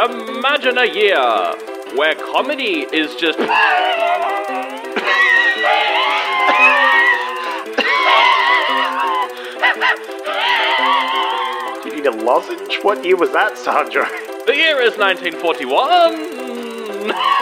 Imagine a year where comedy is just. You need a lozenge? What year was that, Sandro? the year is 1941.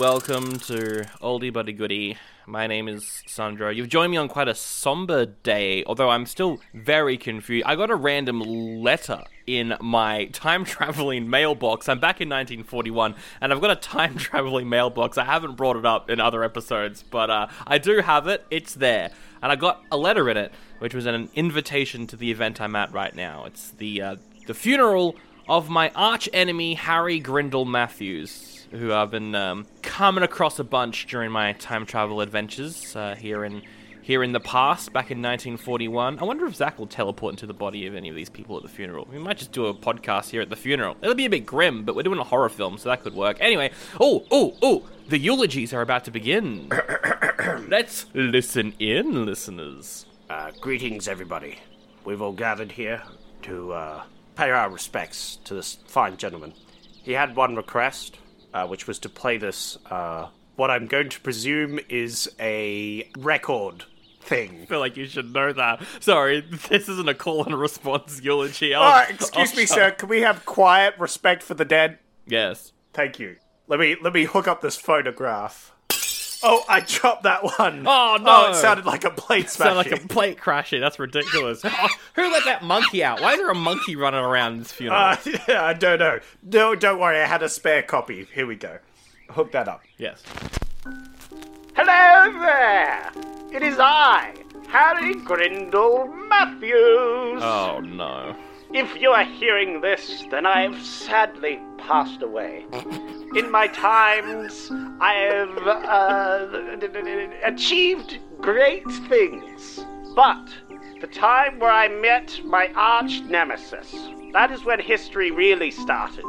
welcome to Oldie But A Goodie. My name is Sandro. You've joined me on quite a somber day, although I'm still very confused. I got a random letter in my time traveling mailbox. I'm back in 1941, and I've got a time traveling mailbox. I haven't brought it up in other episodes, but uh, I do have it. It's there. And I got a letter in it, which was an invitation to the event I'm at right now. It's the, uh, the funeral of my arch enemy, Harry Grindell Matthews who I've been um, coming across a bunch during my time travel adventures uh, here in here in the past, back in 1941. I wonder if Zach will teleport into the body of any of these people at the funeral. We might just do a podcast here at the funeral. It'll be a bit grim, but we're doing a horror film, so that could work. Anyway, oh, oh, oh, the eulogies are about to begin. Let's listen in, listeners. Uh, greetings, everybody. We've all gathered here to uh, pay our respects to this fine gentleman. He had one request, uh, which was to play this, uh, what I'm going to presume is a record thing. I feel like you should know that. Sorry, this isn't a call and response eulogy. Uh, excuse I'll me, sir. Can we have quiet respect for the dead? Yes. Thank you. Let me let me hook up this photograph. Oh, I dropped that one. Oh, no. it sounded like a plate Sound smashing. like a plate crashing. That's ridiculous. Oh, who let that monkey out? Why is there a monkey running around this funeral? Uh, yeah, I don't know. No, don't worry. I had a spare copy. Here we go. Hook that up. yes. Hello there. It is I, Harry Grindell Matthews. Oh no. If you are hearing this, then I have sadly passed away. In my times, I have uh, achieved great things. But the time where I met my arch nemesis, that is when history really started.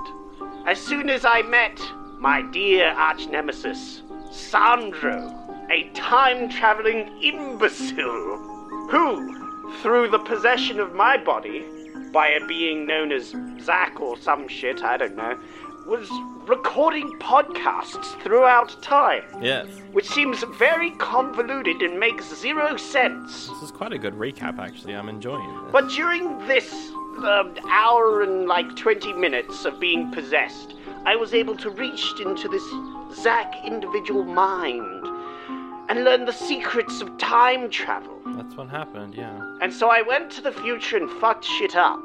As soon as I met my dear arch nemesis, Sandro, a time traveling imbecile, who, through the possession of my body, by a being known as Zach or some shit, I don't know, was recording podcasts throughout time, Yes. which seems very convoluted and makes zero sense. This is quite a good recap, actually. I'm enjoying it. But during this um, hour and like 20 minutes of being possessed, I was able to reach into this Zach individual mind and learn the secrets of time travel. That's what happened, yeah. And so I went to the future and fucked shit up.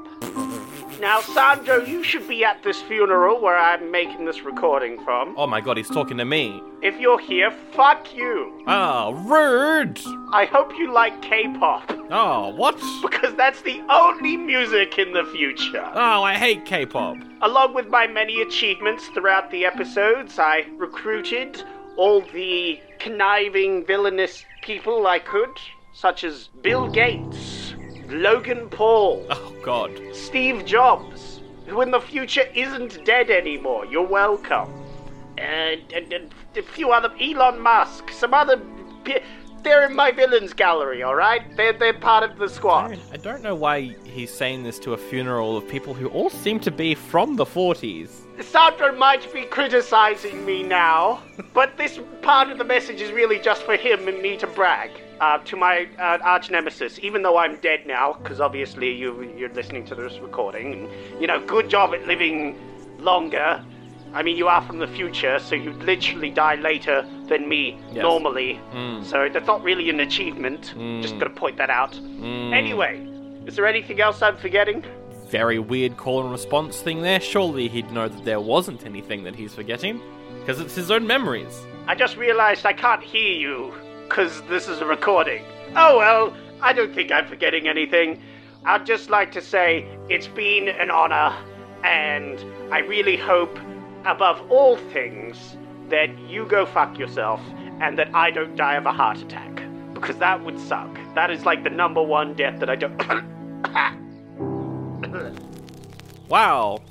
Now, Sandro, you should be at this funeral where I'm making this recording from. Oh my god, he's talking to me. If you're here, fuck you. Oh, rude! I hope you like K-pop, Oh, what? because that's the only music in the future. Oh, I hate K-pop. Along with my many achievements throughout the episodes, I recruited all the conniving, villainous people I could, such as Bill Gates, Logan Paul, Oh god. Steve Jobs, who in the future isn't dead anymore. You're welcome. And, and, and a few other, Elon Musk, some other. They're in my villains gallery, alright? They're, they're part of the squad. I don't know why he's saying this to a funeral of people who all seem to be from the 40s. Sandro might be criticizing me now, but this part of the message is really just for him and me to brag uh, to my uh, arch nemesis. Even though I'm dead now, because obviously you you're listening to this recording, and you know, good job at living longer. I mean, you are from the future, so you'd literally die later than me Yes. normally. Mm. So that's not really an achievement. Just gotta point that out. Mm. Anyway, is there anything else I'm forgetting? Very weird call and response thing there. Surely he'd know that there wasn't anything that he's forgetting. Because it's his own memories. I just realized I can't hear you, because this is a recording. Oh well, I don't think I'm forgetting anything. I'd just like to say it's been an honor, and I really hope, above all things, that you go fuck yourself and that I don't die of a heart attack. Because that would suck. That is like the number one death that I don't. Wow.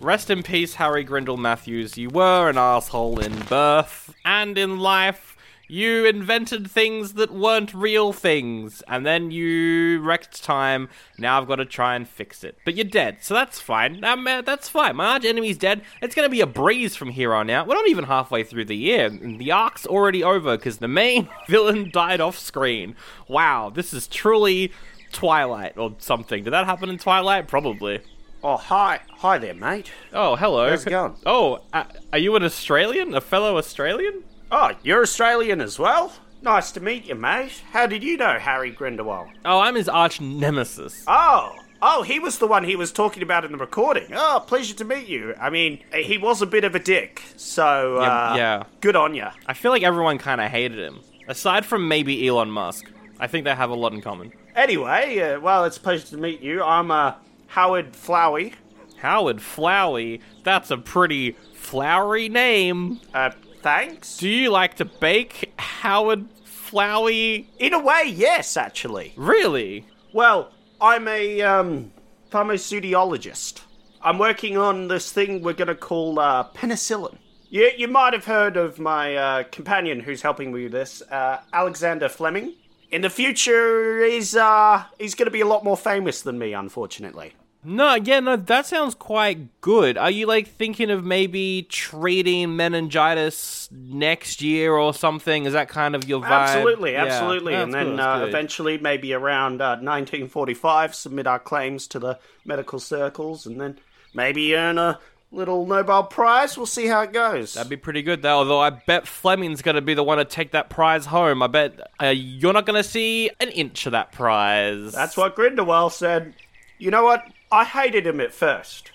Rest in peace, Harry Grindell Matthews. You were an asshole in birth and in life. You invented things that weren't real things, and then you wrecked time. Now I've got to try and fix it. But you're dead, so that's fine. Um, uh, that's fine. My arch enemy's dead. It's going to be a breeze from here on out. We're not even halfway through the year, the arc's already over because the main villain died off screen. Wow, this is truly Twilight or something. Did that happen in Twilight? Probably. oh, hi. Hi there, mate. Oh, hello. How's it going? Oh, uh, are you an Australian? A fellow Australian? Oh, you're Australian as well? Nice to meet you, mate. How did you know Harry Grindelwald? Oh, I'm his arch nemesis. Oh, oh, he was the one he was talking about in the recording. Oh, pleasure to meet you. I mean, he was a bit of a dick, so Yeah, uh, yeah. good on you. I feel like everyone kind of hated him. Aside from maybe Elon Musk. I think they have a lot in common. Anyway, uh, well, it's a pleasure to meet you. I'm uh, Howard Florey. Howard Florey, that's a pretty flowery name. Uh, thanks. Do you like to bake, Howard Florey? In a way, yes, actually. Really? Well, I'm a um, pharmaceutiologist. I'm working on this thing we're going to call uh, penicillin. You, you might have heard of my uh, companion who's helping me with this, uh, Alexander Fleming. In the future, he's uh, he's going to be a lot more famous than me, unfortunately. No, yeah, no, that sounds quite good. Are you like thinking of maybe treating meningitis next year or something? Is that kind of your vibe? Absolutely, absolutely. that's and then uh, eventually, maybe around uh, 1945, submit our claims to the medical circles, and then maybe earn a little Nobel Prize. We'll see how it goes. That'd be pretty good, though. Although I bet Fleming's going to be the one to take that prize home. I bet uh, you're not going to see an inch of that prize. That's what Grindelwald said. You know what? I hated him at first.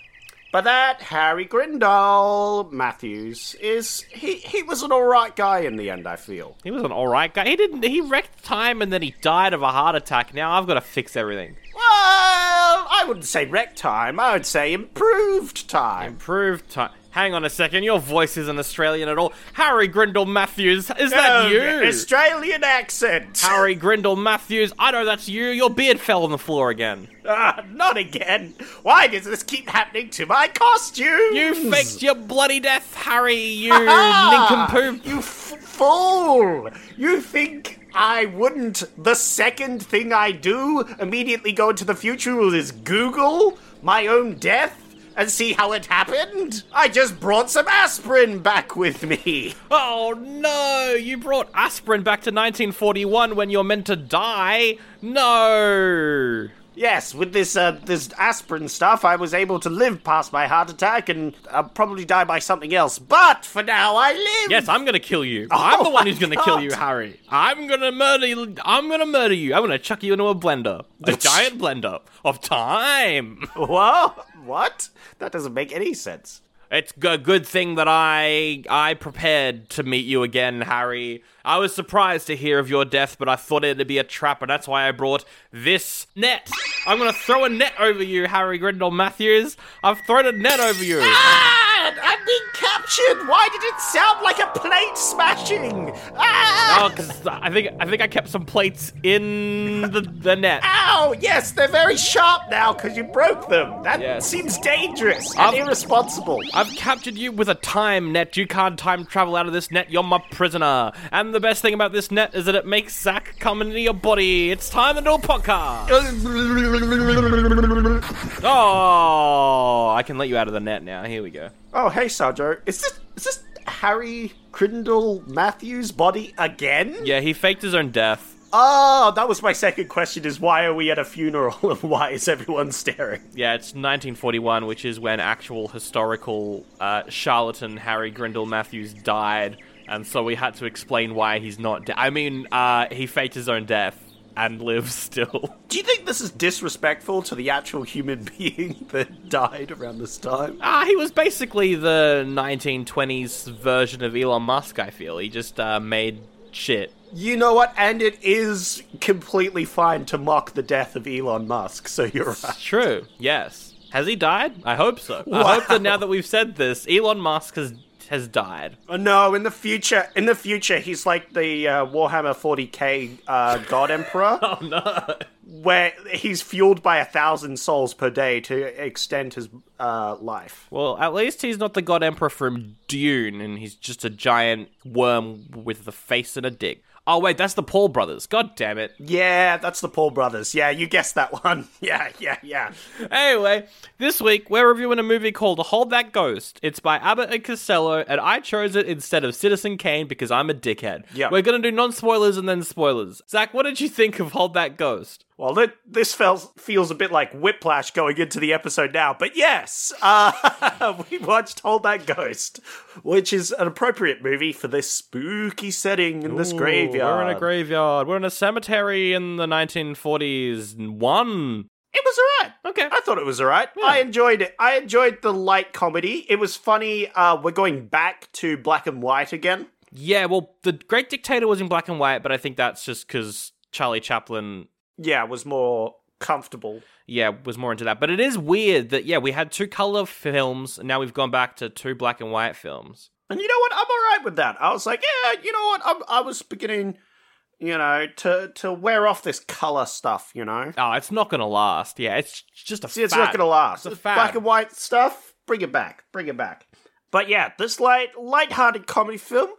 But that Harry Grindell Matthews is he he was an alright guy in the end, I feel. he was an all right guy. He didn't. He wrecked time and then he died of a heart attack. Now I've got to fix everything. Well, I wouldn't say wreck time, I would say improved time. Improved time. Hang on a second. Your voice isn't Australian at all. Harry Grindell Matthews. Is that Oh, you? Australian accent. Harry Grindell Matthews. I know that's you. Your beard fell on the floor again. Ah, not again. Why does this keep happening to my costume? You faked your bloody death, Harry. You Ah, nincompoop. You f- fool! You think I wouldn't? The second thing I do immediately go into the future is Google my own death and see how it happened? I just brought some aspirin back with me. Oh no! You brought aspirin back to 1941 when you're meant to die. No. Yes, with this uh, this aspirin stuff, I was able to live past my heart attack and uh, probably die by something else. But for now, I live. Yes, I'm gonna kill you. I'm the one who's gonna my kill you, Harry. I'm gonna murder you. I'm gonna murder you. I'm gonna chuck you into a blender, a giant blender of time. What? What? That doesn't make any sense. It's a good thing that I I prepared to meet you again, Harry. I was surprised to hear of your death, but I thought it'd be a trap, and that's why I brought this net. I'm gonna throw a net over you, Harry Grindell Matthews. I've thrown a net over you. Ah! I'm being captured! Why did it sound like a plate smashing? Ah! Oh, because I think I think I kept some plates in the, the net. Ow! Yes, they're very sharp now because you broke them. That Yes. seems dangerous and I've- irresponsible. I've captured you with a time net. You can't time travel out of this net. You're my prisoner. And the best thing about this net is that it makes Zach come into your body. It's time to do a podcast. Oh, I can let you out of the net now. Here we go. Oh, hey, Sandro. Is this is this Harry Grindell Matthews' body again? Yeah, he faked his own death. Oh, that was my second question: is why are we at a funeral and why is everyone staring? Yeah, it's 1941, which is when actual historical uh, charlatan Harry Grindell Matthews died, and so we had to explain why he's not. De- I mean, uh, he faked his own death and lives still. Do you think this is disrespectful to the actual human being that died around this time? Ah, he was basically the 1920s version of Elon Musk. I feel he just uh, made shit. You know what? And it is completely fine to mock the death of Elon Musk, so you're right. True. Yes. Has he died? I hope so. I hope that now that we've said this, Elon Musk has has died. Oh, no, in the future, in the future, he's like the uh, Warhammer 40k uh, God Emperor, Oh no. where he's fueled by a thousand souls per day to extend his uh, life. Well, at least he's not the God Emperor from Dune, and he's just a giant worm with a face and a dick. Oh wait, that's the Paul brothers. God damn it. Yeah, that's the Paul brothers. Yeah, you guessed that one. Yeah, yeah, yeah. Anyway, this week we're reviewing a movie called Hold That Ghost. It's by Abbott and Costello, and I chose it instead of Citizen Kane because I'm a dickhead. Yeah. We're gonna do non-spoilers and then spoilers. Zach, what did you think of Hold That Ghost? Well, th- this feels feels a bit like whiplash going into the episode now, but yes, uh, we watched Hold That Ghost, which is an appropriate movie for this spooky setting in this Ooh, graveyard. We're in a graveyard. We're in a cemetery in the 1940s. One. It was alright. Okay. I thought it was alright. I enjoyed it. I enjoyed the light comedy. It was funny. Uh, we're going back to black and white again. Yeah, well, The Great Dictator was in black and white, but I think that's just because Charlie Chaplin, Yeah, was more comfortable. yeah, was more into that. But it is weird that, yeah, we had two color films, and now we've gone back to two black and white films. And you know what? I'm alright with that. I was like, yeah, you know what? I'm, I was beginning, you know, to to wear off this color stuff. You know, Oh, it's not going to last. Yeah, it's just a See, it's fad. not going to last. It's a fad. Black and white stuff, bring it back, bring it back. But yeah, this light, light-hearted comedy film,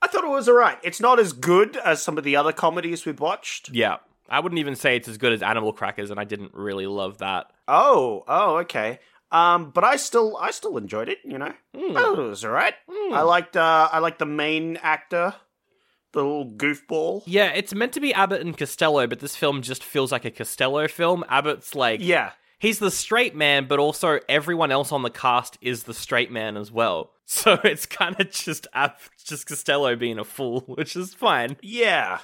I thought it was alright. It's not as good as some of the other comedies we've watched. Yeah. I wouldn't even say it's as good as Animal Crackers, and I didn't really love that. Oh, oh, okay. Um, but I still, I still enjoyed it. You know, I thought it was alright. I liked, uh, I liked the main actor, the little goofball. Yeah, it's meant to be Abbott and Costello, but this film just feels like a Costello film. Abbott's like, Yeah, he's the straight man, but also everyone else on the cast is the straight man as well. So it's kind of just Ab- just Costello being a fool, which is fine. Yeah,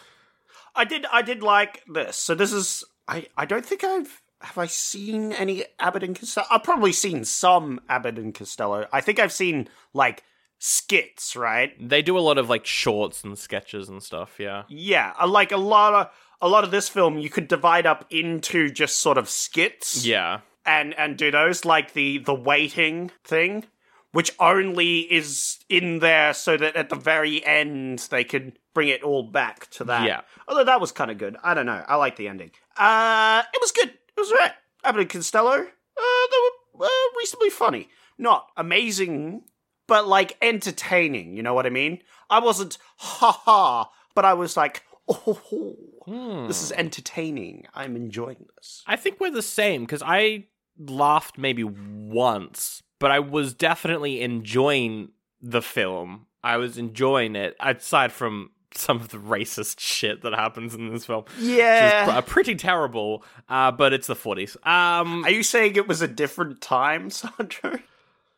I did. I did like this. So this is. I. I don't think I've. Have I seen any Abbott and Costello? I've probably seen some Abbott and Costello. I think I've seen like skits, right? They do a lot of like shorts and sketches and stuff. Yeah, Yeah, I like a lot of a lot of this film. You could divide up into just sort of skits. yeah, and and do those like the the waiting thing which only is in there so that at the very end they could bring it all back to that. Yeah. although that was kind of good. I don't know. I like the ending. Uh it was good. It was right abbott and costello uh they were uh, reasonably funny. Not amazing but like entertaining you know what i mean? I wasn't ha ha but i was like oh this is entertaining. I'm enjoying this. I think we're the same because I laughed maybe once, but I was definitely enjoying the film. I was enjoying it aside from some of the racist shit that happens in this film. yeah Which is pr- pretty terrible, uh, but it's the 40s. Um, Are you saying it was a different time, Sandro?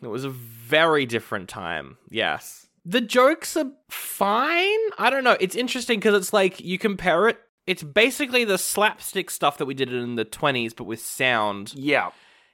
It was a very different time. Yes. The jokes are fine. I don't know. It's interesting because it's like you compare it. It's basically the slapstick stuff that we did in the 20s, but with sound. Yeah.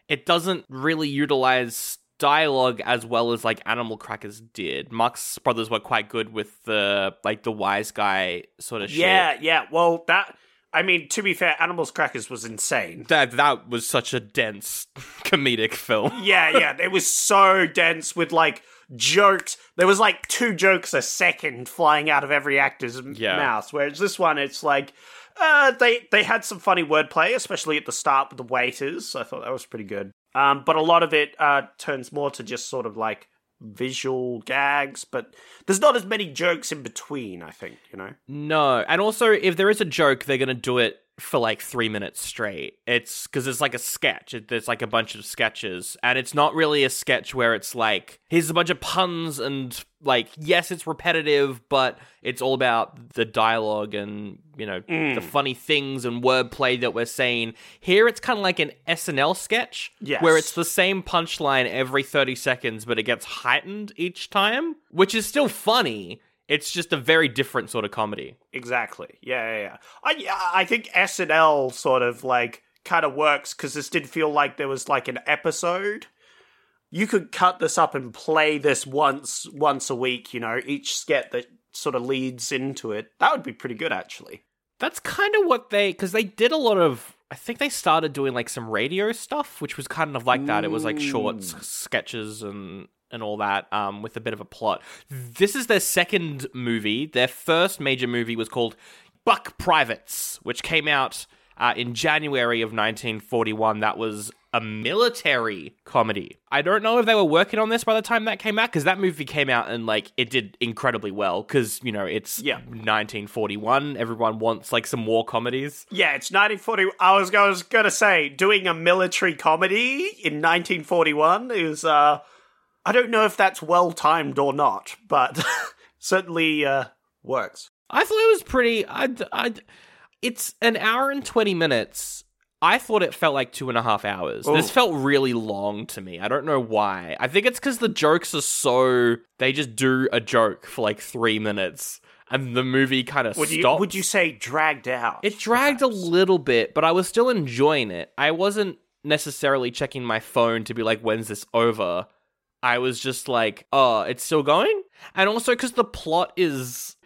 It doesn't really utilize dialogue as well as like Animal Crackers did. Marx Brothers were quite good with the like the wise guy sort of shit. Yeah, yeah. Well, that. I mean, to be fair, Animals Crackers was insane. That that was such a dense comedic film. Yeah, yeah. It was so dense with like jokes. There was like two jokes a second flying out of every actor's Yeah. mouth. Whereas this one, it's like. Uh, they they had some funny wordplay, especially at the start with the waiters. I thought that was pretty good. Um, but a lot of it uh, turns more to just sort of like visual gags. But there's not as many jokes in between. I think you know. No, and also if there is a joke, they're gonna do it for like three minutes straight. It's because it's like a sketch. It, there's like a bunch of sketches, and it's not really a sketch where it's like here's a bunch of puns and like yes, it's repetitive, but it's all about the dialogue and you know mm. the funny things and wordplay that we're saying. Here, it's kind of like an SNL sketch, Yes. where it's the same punchline every thirty seconds, but it gets heightened each time, which is still funny. It's just a very different sort of comedy. Exactly. Yeah, yeah, yeah. I, yeah, I think SNL sort of like kind of works because this did feel like there was like an episode. You could cut this up and play this once once a week. You know, each skit that sort of leads into it. That would be pretty good, actually. That's kind of what they because they did a lot of. I think they started doing like some radio stuff, which was kind of like that. It was like short mm. s- sketches and and all that, um, with a bit of a plot. This is their second movie. Their first major movie was called Buck Privates, which came out uh, in January of 1941. That was a military comedy. I don't know if they were working on this by the time that came out because that movie came out and like it did incredibly well because you know it's Yeah. 1941. Everyone wants like some war comedies. Yeah, it's 1940. I was, I was gonna say doing a military comedy in 1941 is. uh I don't know if that's well timed or not, but certainly uh works. I thought it was pretty. I, I, it's an hour and 20 minutes. I thought it felt like two and a half hours. This Oh. felt really long to me. I don't know why. I think it's because the jokes are so. They just do a joke for like three minutes, and the movie kind of Would stops. you would you say dragged out? It dragged a little bit, but I was still enjoying it. I wasn't necessarily checking my phone to be like, when's this over? I was just like, oh, it's still going? And also because the plot is.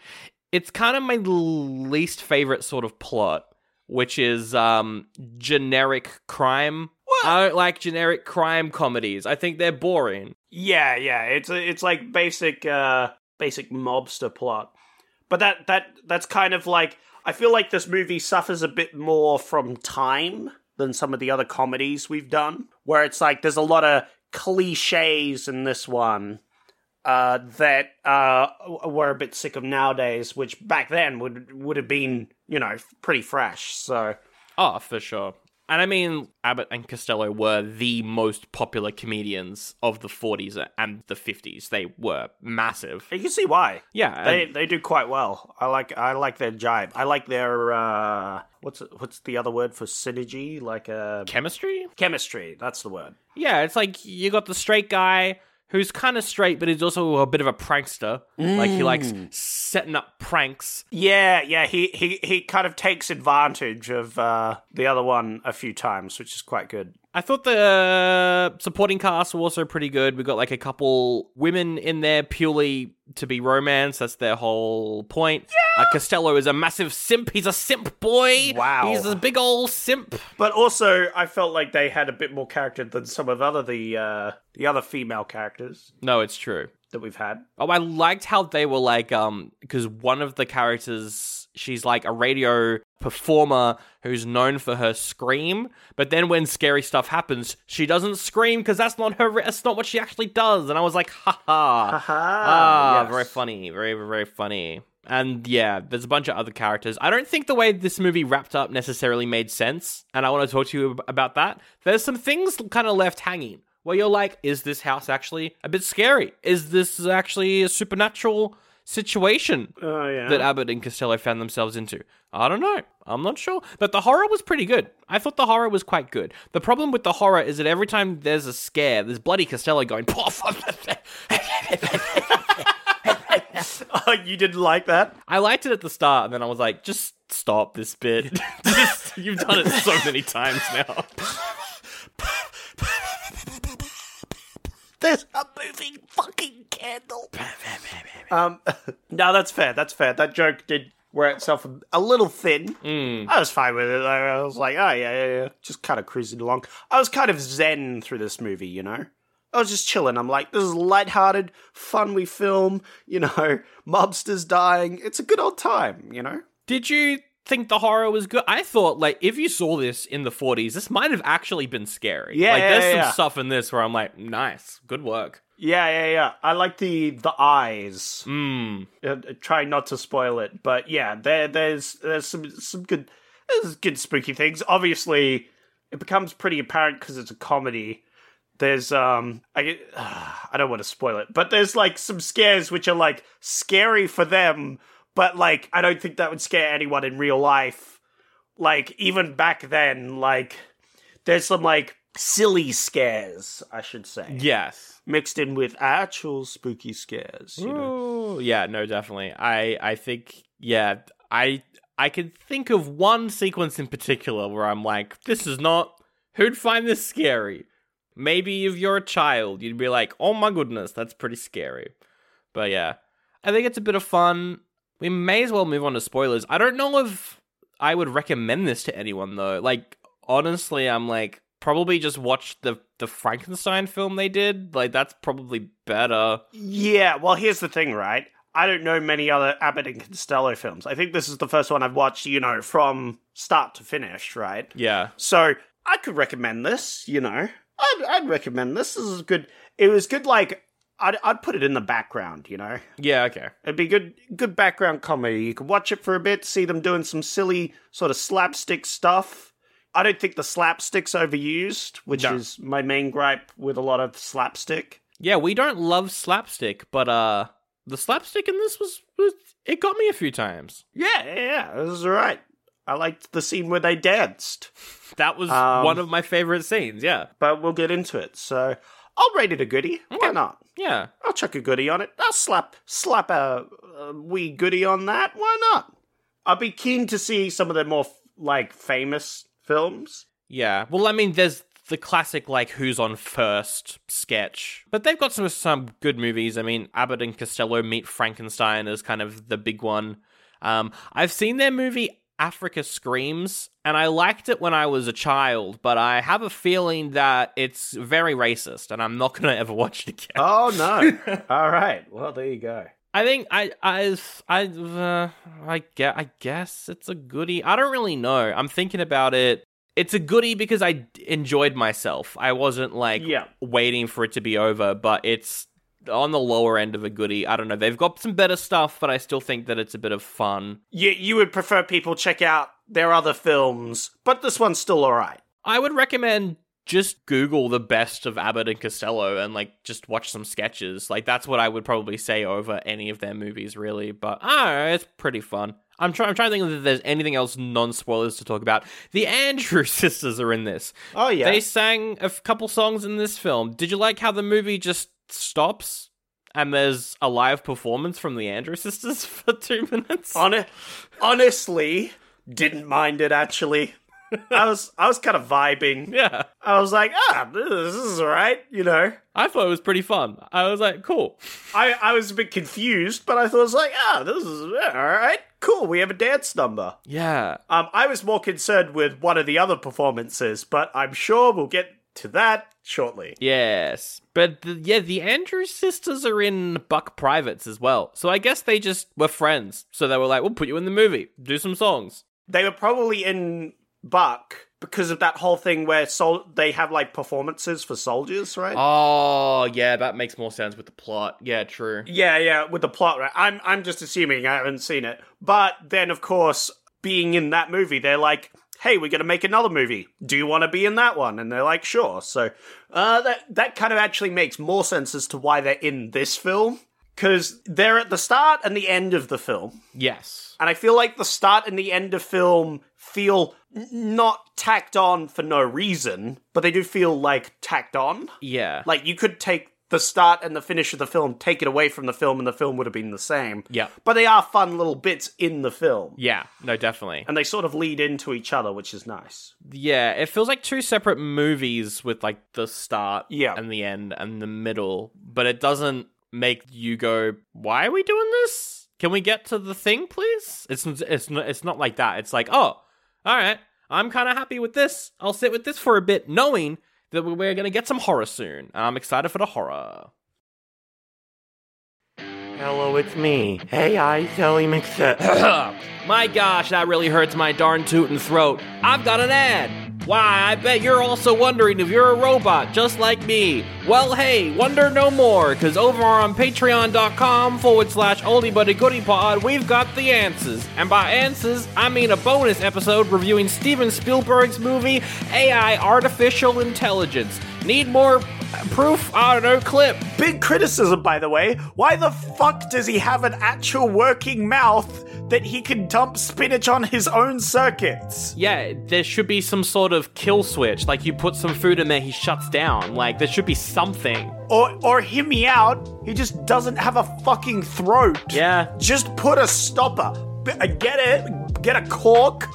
It's kind of my least favorite sort of plot, which is um generic crime. I don't like generic crime comedies. I think they're boring. Yeah, yeah. It's a, it's like basic uh basic mobster plot. But that that that's kind of like I feel like this movie suffers a bit more from time than some of the other comedies we've done, where it's like there's a lot of cliches in this one uh, that uh, we're a bit sick of nowadays, which back then would would have been you know pretty fresh. So Oh, for sure. And I mean, Abbott and Costello were the most popular comedians of the 40s and the 50s. They were massive. you can see why. Yeah, They and- they do quite well. I like I like their jibe. I like their uh what's what's the other word for synergy? Like uh chemistry? chemistry. That's the word. Yeah, it's like you got the straight guy who's kind of straight, but he's also a bit of a prankster. Like he likes setting up pranks. Yeah, yeah. He he he kind of takes advantage of uh the other one a few times, which is quite good. I thought the uh, supporting cast were also pretty good. We got like a couple women in there purely to be romance. That's their whole point. Yeah. Uh, Costello is a massive simp. He's a simp boy. Wow. He's a big old simp. But also, I felt like they had a bit more character than some of other the uh the other female characters No, it's true. that we've had. Oh, I liked how they were like, um, because one of the characters, she's like a radio performer who's known for her scream, but then when scary stuff happens, she doesn't scream because that's not her. That's not what she actually does. And I was like, ha ha, ah, yes. very funny, very very funny. And yeah, there's a bunch of other characters. I don't think the way this movie wrapped up necessarily made sense, and I want to talk to you about that. There's some things kind of left hanging where you're like, is this house actually a bit scary? Is this actually a supernatural situation Oh yeah. that Abbott and Costello found themselves into? I don't know. I'm not sure. But the horror was pretty good. I thought the horror was quite good. The problem with the horror is that every time there's a scare, there's bloody Costello going, oh, you didn't like that? I liked it at the start, and then I was like, just stop this bit. Just- you've done it so many times now. There's a moving fucking candle. um, no, that's fair. That's fair. That joke did wear itself a, a little thin. I was fine with it. though. I was like, oh yeah, yeah, yeah, just kind of cruising along. I was kind of zen through this movie, you know. I was just chilling. I'm like, this is lighthearted, fun. We film, you know, mobsters dying. It's a good old time, you know. Did you think the horror was good? I thought, like, if you saw this in the 40s, this might have actually been scary. Yeah, Like, yeah, there's yeah. some stuff in this where I'm like, nice, good work. Yeah, yeah, yeah. I like the the eyes. Hmm. uh, try not to spoil it, but yeah, there there's there's some some good there's good spooky things. Obviously, it becomes pretty apparent because it's a comedy. There's um, I I don't want to spoil it, but there's like some scares which are like scary for them, but like I don't think that would scare anyone in real life. Like even back then, like there's some like silly scares, I should say, Yes. mixed in with actual spooky scares. You know? Ooh, yeah, no, definitely. I I think yeah, I I can think of one sequence in particular where I'm like, this is not who'd find this scary. Maybe if you're a child, you'd be like, oh my goodness, that's pretty scary. But yeah, I think it's a bit of fun. We may as well move on to spoilers. I don't know if I would recommend this to anyone though. Like honestly, I'm like probably just watch the the Frankenstein film they did. Like that's probably better. Yeah, well, here's the thing, right? I don't know many other Abbott and Costello films. I think this is the first one I've watched, you know, from start to finish, right? Yeah. So I could recommend this, you know. I'd, I'd recommend this. This is good. It was good, like, I'd, I'd put it in the background, you know. Yeah, okay. It'd be good, good background comedy. You could watch it for a bit, see them doing some silly sort of slapstick stuff. I don't think the slapstick's overused, which No. is my main gripe with a lot of slapstick. Yeah, we don't love slapstick, but uh the slapstick in this was, was it got me a few times. Yeah, yeah, yeah, this is alright. I liked the scene where they danced, That was Um, one of my favorite scenes, yeah. but we'll get into it. So I'll rate it a goodie. Why not? Yeah. I'll chuck a goodie on it. I'll slap slap a, a wee goodie on that. Why not? I'll be keen to see some of the more like famous films. Yeah. Well, I mean there's the classic like who's on first sketch. But they've got some some good movies. I mean, Abbott and Costello meet Frankenstein is kind of the big one. Um I've seen their movie Africa Screams and I liked it when I was a child, but I have a feeling that it's very racist and I'm not going to ever watch it again. Oh no! All right. Well, there you go. I think I I I uh, I get I guess it's a goodie. I don't really know. I'm thinking about it. It's a goodie because I d- enjoyed myself. I wasn't like Yeah. waiting for it to be over, but it's on the lower end of a goodie. I don't know. They've got some better stuff, but I still think that it's a bit of fun. You you would prefer people check out their other films, but this one's still all right. I would recommend just Google the best of Abbott and Costello and like just watch some sketches. Like that's what I would probably say over any of their movies, really. But I don't know, it's pretty fun. I'm trying. I'm trying to think if there's anything else non spoilers to talk about. The Andrews sisters are in this. Oh yeah. They sang a f- couple songs in this film. Did you like how the movie just stops and there's a live performance from the Andrews sisters for two minutes? Hon- honestly, didn't mind it actually. I was I was kind of vibing. yeah, I was like, ah, this is all right, you know. I thought it was pretty fun. I was like, cool. I, I was a bit confused, but I thought it was like, ah, this is all right, cool. We have a dance number. Yeah, Um, I was more concerned with one of the other performances, but I'm sure we'll get to that shortly. Yes, but the, yeah, the Andrews sisters are in Buck Privates as well. So I guess they just were friends. So they were like, "We'll put you in the movie, do some songs." They were probably in Buck because of that whole thing where sol- they have like performances for soldiers, right? Oh, yeah, that makes more sense with the plot. Yeah, true. Yeah, yeah, with the plot, right? I'm I'm just assuming I haven't seen it. But then of course, being in that movie, they're like, "Hey, we're going to make another movie. Do you want to be in that one?" And they're like, "Sure." So, uh that that kind of actually makes more sense as to why they're in this film cuz they're at the start and the end of the film. Yes. And I feel like the start and the end of film feel n- not tacked on for no reason, but they do feel like tacked on. Yeah. Like you could take the start and the finish of the film, take it away from the film, and the film would have been the same. Yeah. But they are fun little bits in the film. Yeah. No, definitely. And they sort of lead into each other, which is nice. Yeah, it feels like two separate movies with like the start Yeah. and the end and the middle, but it doesn't make you go, "Why are we doing this? Can we get to the thing, please?" It's it's not, it's not like that. It's like, "Oh, all right. I'm kind of happy with this. I'll sit with this for a bit knowing that we're going to get some horror soon. And I'm excited for the horror." Hello, it's me. Hey, I, Sally McSet. my gosh, that really hurts my darn tootin' throat. I've got an ad. Why, I bet you're also wondering if you're a robot just like me. Well, hey, wonder no more, because over on patreon.com forward slash oldie buddy goodie pod, we've got the answers. And by answers, I mean a bonus episode reviewing Steven Spielberg's movie AI Artificial Intelligence. Need more proof? I don't know, clip. Big criticism, by the way. Why the fuck does he have an actual working mouth that he can dump spinach on his own circuits? Yeah, there should be some sort of kill switch. Like you put some food in there, he shuts down. Like there should be something. Or, or hear me out, he just doesn't have a fucking throat. Yeah. Just put a stopper. B- uh, Get it? Get a cork?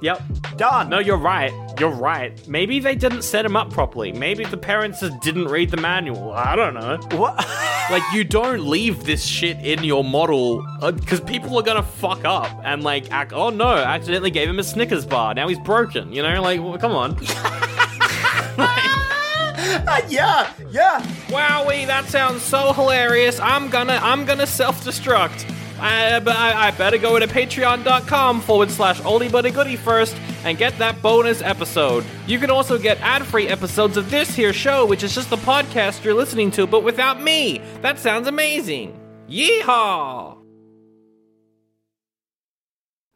Yep. Done. No, you're right. You're right. Maybe they didn't set him up properly. Maybe the parents just didn't read the manual. I don't know. What? Like, you don't leave this shit in your model because people are gonna fuck up and like act. Oh no, I accidentally gave him a Snickers bar. Now he's broken. You know, like, well, come on. Uh, yeah, yeah. Wowee, that sounds so hilarious. I'm gonna, I'm gonna self-destruct. I, I, I better go to patreon.com forward slash oldie buddy goodie first and get that bonus episode. You can also get ad-free episodes of this here show, which is just the podcast you're listening to, but without me. That sounds amazing. Yeehaw!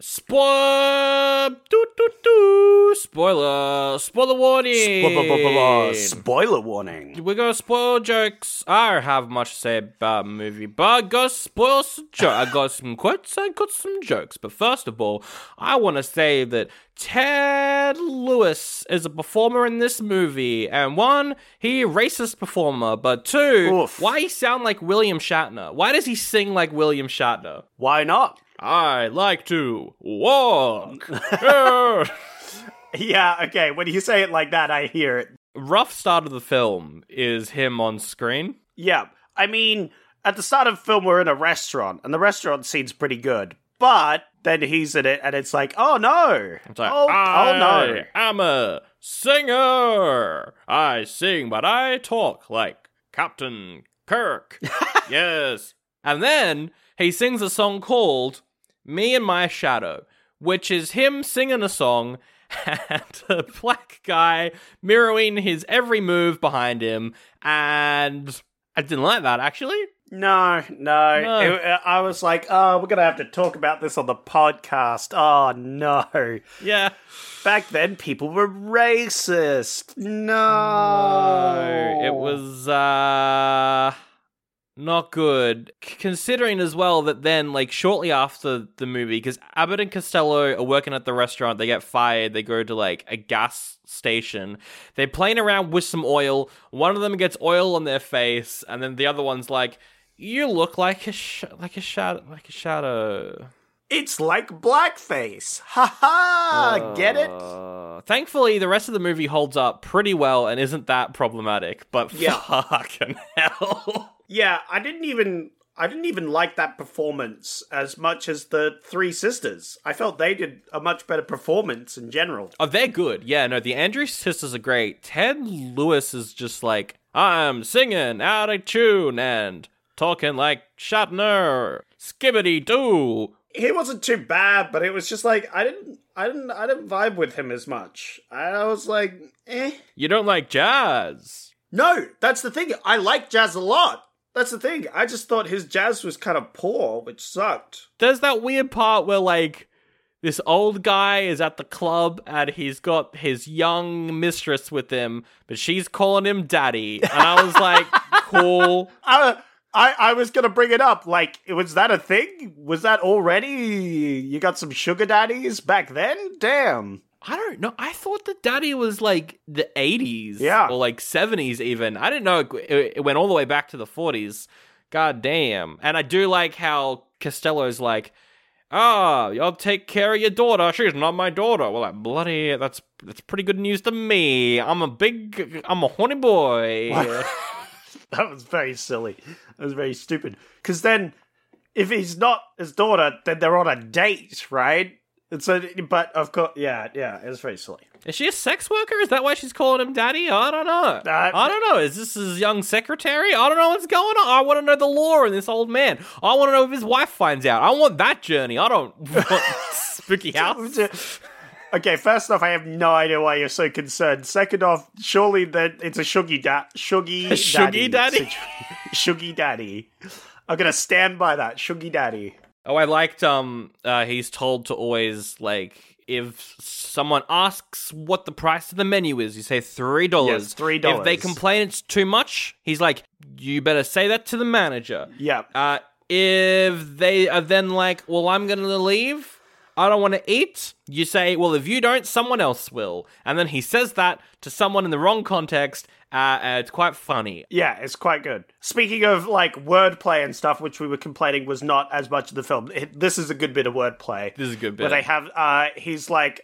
Spoil, doo, doo, doo. spoiler, spoiler warning. Spoiler warning. We're gonna spoil jokes. I don't have much to say about the movie, but I got spoil some jokes. I got some quotes, I got some jokes. But first of all, I want to say that Ted Lewis is a performer in this movie, and one, he racist performer, but two, Oof. why he sound like William Shatner? Why does he sing like William Shatner? Why not? I like to walk. Yeah. Okay. When you say it like that, I hear it. Rough start of the film is him on screen. Yeah. I mean, at the start of the film, we're in a restaurant, and the restaurant scene's pretty good. But then he's in it, and it's like, oh no. It's like, oh, oh no. I am a singer. I sing, but I talk like Captain Kirk. yes. And then he sings a song called Me and My Shadow, which is him singing a song and a black guy mirroring his every move behind him. And I didn't like that, actually. No, no. No. It- I was like, oh, we're going to have to talk about this on the podcast. Oh, no. Yeah. Back then, people were racist. No. No, it was uh not good. C- considering as well that then like shortly after the movie because Abbott and Costello are working at the restaurant, they get fired, they go to like a gas station. They're playing around with some oil. One of them gets oil on their face and then the other one's like you look like a sh- like a shadow like a shadow. It's like blackface. Ha ha. Get it? Uh, thankfully, the rest of the movie holds up pretty well and isn't that problematic. But Yeah. fucking hell. Yeah, I didn't even I didn't even like that performance as much as the three sisters. I felt they did a much better performance in general. Oh, they're good. Yeah, no, the Andrews sisters are great. Ted Lewis is just like, I'm singing out of tune and talking like Shatner. Skibbity doo. He wasn't too bad, but it was just like I didn't I didn't I didn't vibe with him as much. I was like, eh. You don't like jazz. No, that's the thing. I like jazz a lot. That's the thing. I just thought his jazz was kind of poor, which sucked. There's that weird part where, like, this old guy is at the club and he's got his young mistress with him, but she's calling him daddy. And I was like, cool. I, I, I was gonna bring it up. Like, was that a thing? Was that already? You got some sugar daddies back then? Damn. I don't know. I thought that Daddy was like the 80s. Yeah. Or like 70s even. I didn't know it, it, went all the way back to the 40s. God damn. And I do like how Costello's like, ah, you'll take care of your daughter. She's not my daughter. Well, like, bloody, that's that's pretty good news to me. I'm a big, I'm a horny boy. That was very silly. That was very stupid. Because then, if he's not his daughter, then they're on a date, right? And so, but of course, yeah, yeah, it was very silly. Is she a sex worker? Is that why she's calling him daddy? I don't know. Uh, I don't know. Is this his young secretary? I don't know what's going on. I want to know the lore in this old man. I want to know if his wife finds out. I want that journey. I don't want spooky house. Okay, first off, I have no idea why you're so concerned. Second off, surely that it's a shuggy da- shuggy A shuggy daddy? situ- shuggy daddy. I'm gonna stand by that shuggy daddy. Oh, I liked um uh he's told to always like if someone asks what the price of the menu is, you say three dollars. Yes, $3. If they complain it's too much, he's like, you better say that to the manager. Yeah. Uh if they are then like, well, I'm gonna leave. I don't want to eat. You say, well, if you don't, someone else will. And then he says that to someone in the wrong context. Uh, and it's quite funny. Yeah, it's quite good. Speaking of like wordplay and stuff, which we were complaining was not as much of the film. It, this is a good bit of wordplay. This is a good Where bit. they have, uh, he's like,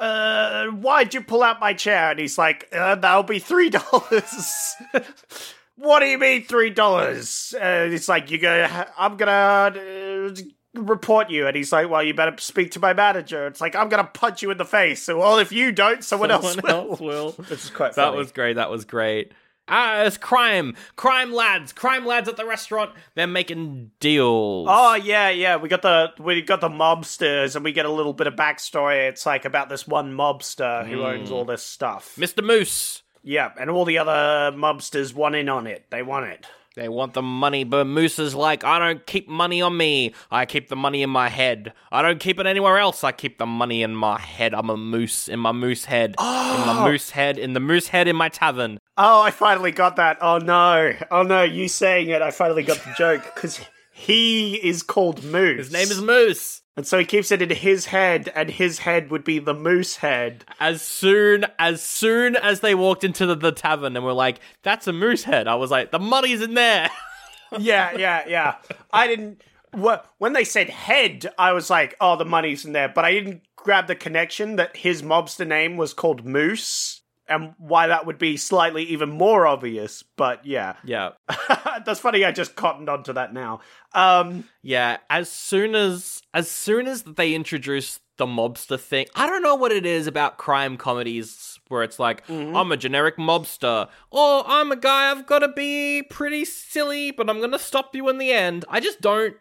uh, why'd you pull out my chair? And he's like, uh, that'll be three dollars. what do you mean three dollars? Uh, it's like you go, I'm gonna uh, report you, and he's like, well, you better speak to my manager. It's like I'm gonna punch you in the face. So, well, if you don't, someone, else Someone will. else will. Which is quite That funny. was great. That was great. Ah, it's crime. Crime lads. Crime lads at the restaurant. They're making deals. Oh yeah, yeah. We got the we got the mobsters, and we get a little bit of backstory. It's like about this one mobster who owns all this stuff. Mr. Moose. Yeah, and all the other mobsters want in on it. They want it. They want the money, but Moose is like, I don't keep money on me. I keep the money in my head. I don't keep it anywhere else. I keep the money in my head. I'm a moose in my moose head. In my oh! moose head. In the moose head in my tavern. Oh, I finally got that. Oh no, oh no, you saying it. I finally got the joke because he is called Moose. His name is Moose. And so he keeps it in his head, and his head would be the moose head. As soon as soon as they walked into the, the tavern and were like, "That's a moose head," I was like, "The money's in there." yeah, yeah, yeah. I didn't. wh- When they said head, I was like, "Oh, the money's in there," but I didn't grab the connection that his mobster name was called Moose, and why that would be slightly even more obvious. But yeah, yeah. that's funny. I just cottoned onto that now. Um, Yeah, as soon as as soon as they introduce the mobster thing, I don't know what it is about crime comedies where it's like I'm a generic mobster, or I'm a guy I've got to be pretty silly, but I'm gonna stop you in the end. I just don't.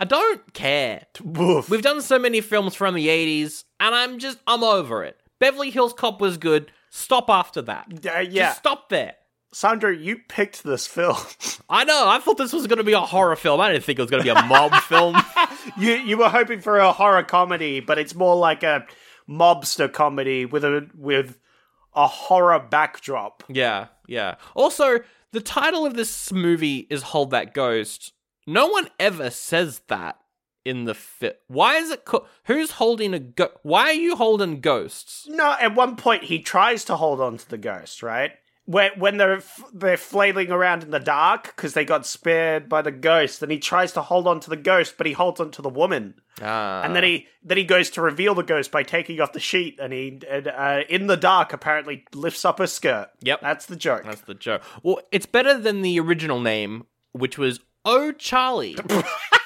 I don't care. woof. We've done so many films from the 80s, and I'm just I'm over it. Beverly Hills Cop was good. Stop after that. Uh, yeah, Just stop there. Sandro, you picked this film. I know. I thought this was going to be a horror film. I didn't think it was going to be a mob film. you you were hoping for a horror comedy, but it's more like a mobster comedy with a with a horror backdrop. Yeah, yeah. Also, the title of this movie is Hold That Ghost. No one ever says that in the fit. Why is it co- Who's holding a go- Why are you holding ghosts? No, at one point he tries to hold on to the ghost, right? When when they're f- they're flailing around in the dark because they got spared by the ghost, and he tries to hold on to the ghost, but he holds on to the woman, Ah. and then he then he goes to reveal the ghost by taking off the sheet, and he and, uh, in the dark apparently lifts up her skirt. Yep. that's the joke. That's the joke. Well, it's better than the original name, which was Oh Charlie.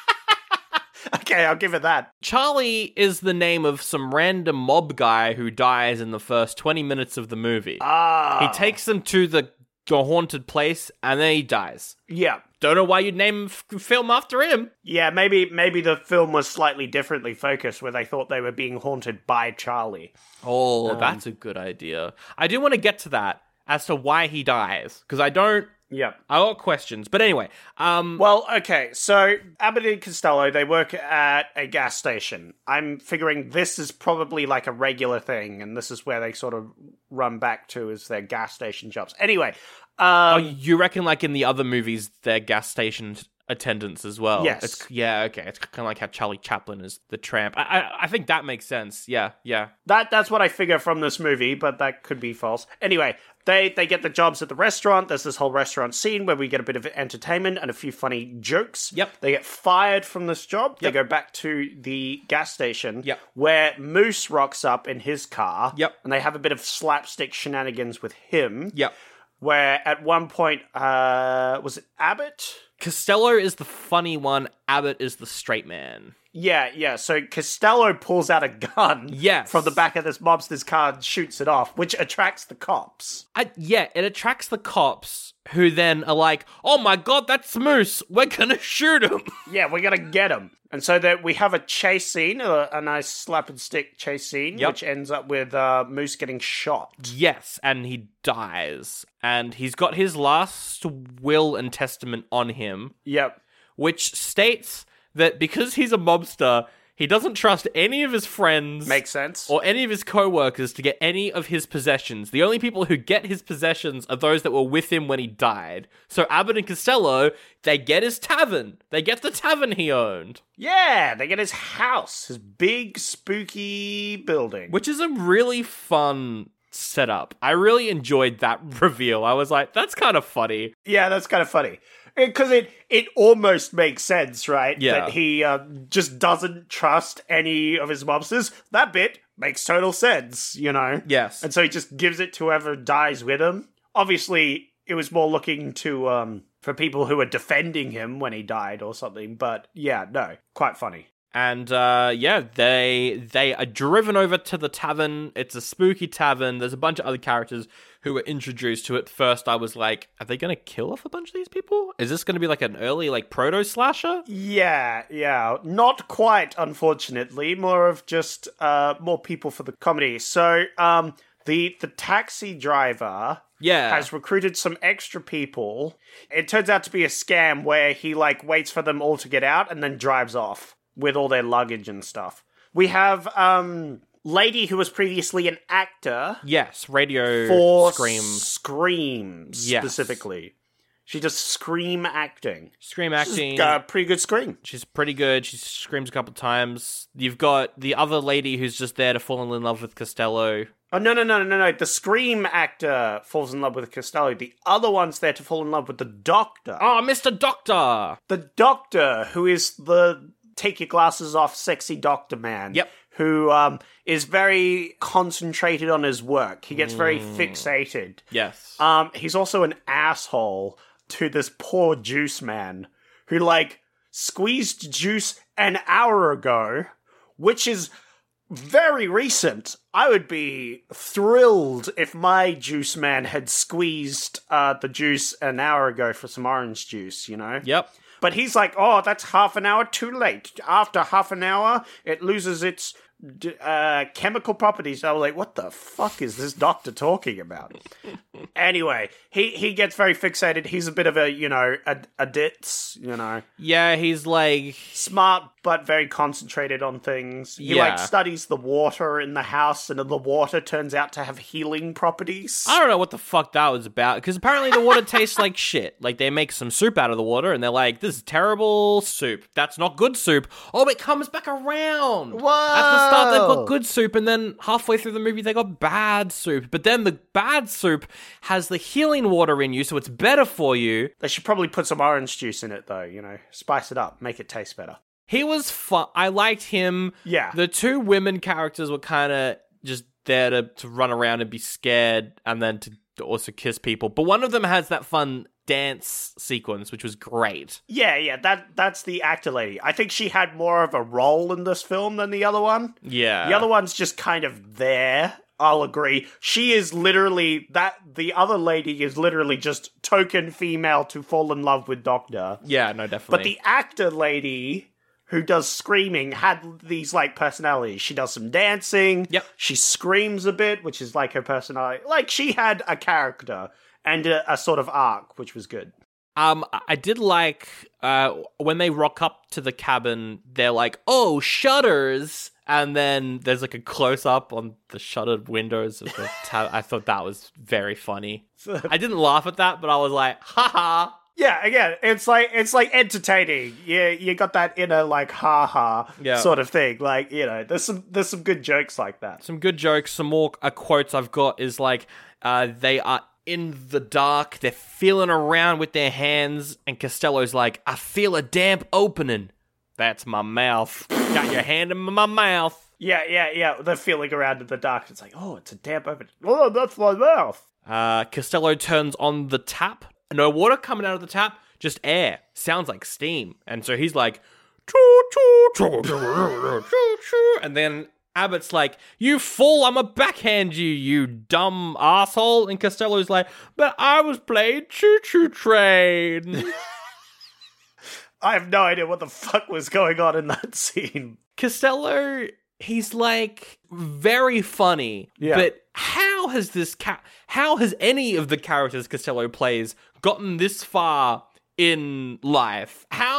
okay, I'll give it that. Charlie is the name of some random mob guy who dies in the first 20 minutes of the movie. Ah, He takes them to the, the haunted place and then he dies. yeah. Don't know why you'd name f- film after him. Yeah, maybe maybe the film was slightly differently focused, where they thought they were being haunted by Charlie. Oh, that's a good idea. I do want to get to that as to why he dies because I don't. Yeah. I got questions, but anyway. Um, Well, okay, so and Costello, they work at a gas station. I'm figuring this is probably like a regular thing, and this is where they sort of run back to as their gas station jobs. Anyway, oh, um, you reckon like in the other movies, they're gas station attendants as well? Yes. It's, yeah. Okay. It's kind of like how Charlie Chaplin is the tramp. I, I I think that makes sense. Yeah. Yeah. that that's what I figure from this movie, but that could be false. Anyway, they they get the jobs at the restaurant. There's this whole restaurant scene where we get a bit of entertainment and a few funny jokes. Yep. They get fired from this job. Yep. They go back to the gas station. Yep. Where Moose rocks up in his car. Yep. And they have a bit of slapstick shenanigans with him. Yep. Where at one point, uh, was it Abbott? Costello is the funny one. Abbott is the straight man. Yeah, yeah. So Costello pulls out a gun Yes. from the back of this mobster's car and shoots it off, which attracts the cops. I, yeah, it attracts the cops who then are like, "Oh my god, that's Moose. We're gonna shoot him." Yeah, we're gonna get him. And so that we have a chase scene, a, a nice slap and stick chase scene, Yep. which ends up with uh, Moose getting shot. yes, and he dies, and he's got his last will and testament on him, Yep. which states that because he's a mobster, he doesn't trust any of his friends. Makes sense. or any of his co-workers to get any of his possessions. The only people who get his possessions are those that were with him when he died. So Abbott and Costello, they get his tavern. They get the tavern he owned, yeah, they get his house, his big spooky building. which is a really fun setup. I really enjoyed that reveal. I was like, that's kind of funny. Yeah, that's kind of funny because it it almost makes sense, right? Yeah. that he uh, just doesn't trust any of his mobsters. That bit makes total sense, you know. Yes. and so he just gives it to whoever dies with him. Obviously, it was more looking to um for people who were defending him when he died or something. But yeah, no, quite funny. And uh, yeah, they they are driven over to the tavern. It's a spooky tavern. There's a bunch of other characters who were introduced to it. First, I was like, are they going to kill off a bunch of these people? Is this going to be like an early like proto slasher? Yeah, yeah. Not quite, unfortunately. More of just uh more people for the comedy. So um the the taxi driver Yeah, has recruited some extra people. It turns out to be a scam where he like waits for them all to get out and then drives off with all their luggage and stuff. We have um lady who was previously an actor yes, radio for scream screams Yes. specifically. She does scream acting. scream acting. Uh, pretty good scream. She's pretty good. She screams a couple times. You've got the other lady who's just there to fall in love with Costello. Oh no no no no no! The scream actor falls in love with Costello. The other one's there to fall in love with the doctor. Oh, Mr. Doctor! The doctor, who is the take your glasses off, sexy doctor man. Yep. Who um, is very concentrated on his work. He gets very fixated. Yes. Um, he's also an asshole to this poor juice man who like squeezed juice an hour ago, which is very recent. I would be thrilled if my juice man had squeezed uh, the juice an hour ago for some orange juice, you know? yep. But he's like, oh, that's half an hour too late. After half an hour, it loses its uh, chemical properties. I was like, what the fuck is this doctor talking about? anyway, he, he gets very fixated. He's a bit of a, you know, a, a ditz, you know, Yeah, he's like. smart but very concentrated on things. He Yeah. like studies the water in the house, and the water turns out to have healing properties. I don't know what the fuck that was about because apparently the water tastes like shit. Like they make some soup out of the water and they're like, "This is terrible soup. That's not good soup." Oh, it comes back around. At the start, they've got good soup, and then halfway through the movie, they got bad soup. But then the bad soup has the healing water in you, so it's better for you. They should probably put some orange juice in it, though. You know, spice it up, make it taste better. He was fun. I liked him. Yeah. The two women characters were kind of just there to, to run around and be scared and then to, to also kiss people. But one of them has that fun dance sequence, which was great. Yeah, yeah, that that's the actor lady. I think she had more of a role in this film than the other one. Yeah. The other one's just kind of there. I'll agree. She is literally that. The other lady is literally just token female to fall in love with Doctor. Yeah, no, definitely. But the actor lady who does screaming had these like personalities. She does some dancing. Yep. She screams a bit, which is like her personality. Like she had a character and a, a sort of arc, which was good. Um, I- did like uh when they rock up to the cabin. They're like, "Oh, shutters," and then there's like a close up on the shuttered windows of the. I thought that was very funny. I didn't laugh at that, but I was like, "Haha." Yeah, again, it's like it's like entertaining. Yeah, you got that inner like ha ha Yeah. sort of thing. Like you know, there's some there's some good jokes like that. Some good jokes. Some more uh, quotes I've got is like, uh, they are in the dark. They're feeling around with their hands, and Costello's like, "I feel a damp opening." That's my mouth. Got your hand in my mouth. Yeah, yeah, yeah. They're feeling around in the dark. It's like, oh, it's a damp open. Oh, that's my mouth. Uh, Costello turns on the tap. No water coming out of the tap, just air. Sounds like steam. And so he's like, choo choo choo choo choo choo, and then Abbott's like, "You fool! I'm a backhand you, you dumb asshole." And Costello's like, "But I was playing choo choo train." I have no idea what the fuck was going on in that scene. Costello, he's like very funny, Yeah. but how has this ca- how has any of the characters Costello plays gotten this far in life? How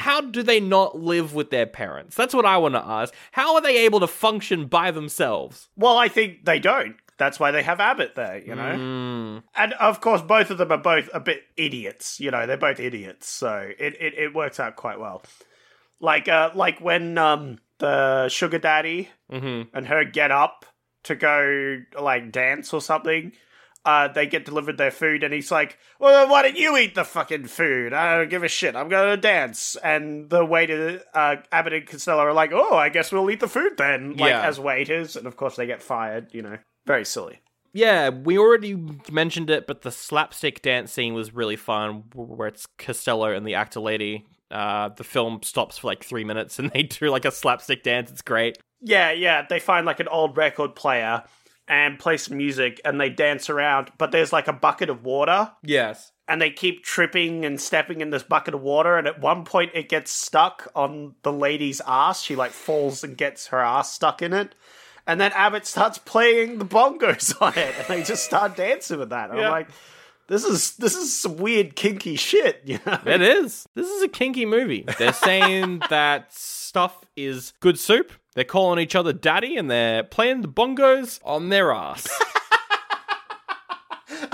how do they not live with their parents? That's what I want to ask. How are they able to function by themselves? Well, I think they don't. That's why they have Abbott there, you know? Mm. And of course, both of them are both a bit idiots. You know, they're both idiots, so it, it, it works out quite well. Like uh, like when um the sugar daddy Mhm. and her get up to go like dance or something. Uh, they get delivered their food, and he's like, "Well, then why don't you eat the fucking food? I don't give a shit. I'm going to dance." And the waiter, uh, Abbott and Costello are like, "Oh, I guess we'll eat the food then." Like Yeah. as waiters, and of course they get fired. You know, very silly. Yeah, we already mentioned it, but the slapstick dance scene was really fun, where it's Costello and the actor lady. Uh, the film stops for like three minutes, and they do like a slapstick dance. It's great. Yeah, yeah. They find like an old record player and play some music, and they dance around. But there's like a bucket of water, Yes. and they keep tripping and stepping in this bucket of water. And at one point, it gets stuck on the lady's ass. She like falls and gets her ass stuck in it. And then Abbott starts playing the bongos on it, and they just start dancing with that. Yeah. I'm like, this is this is some weird kinky shit, you know? It is. This is a kinky movie. They're saying that stuff is good soup. They're calling each other daddy, and they're playing the bongos on their ass.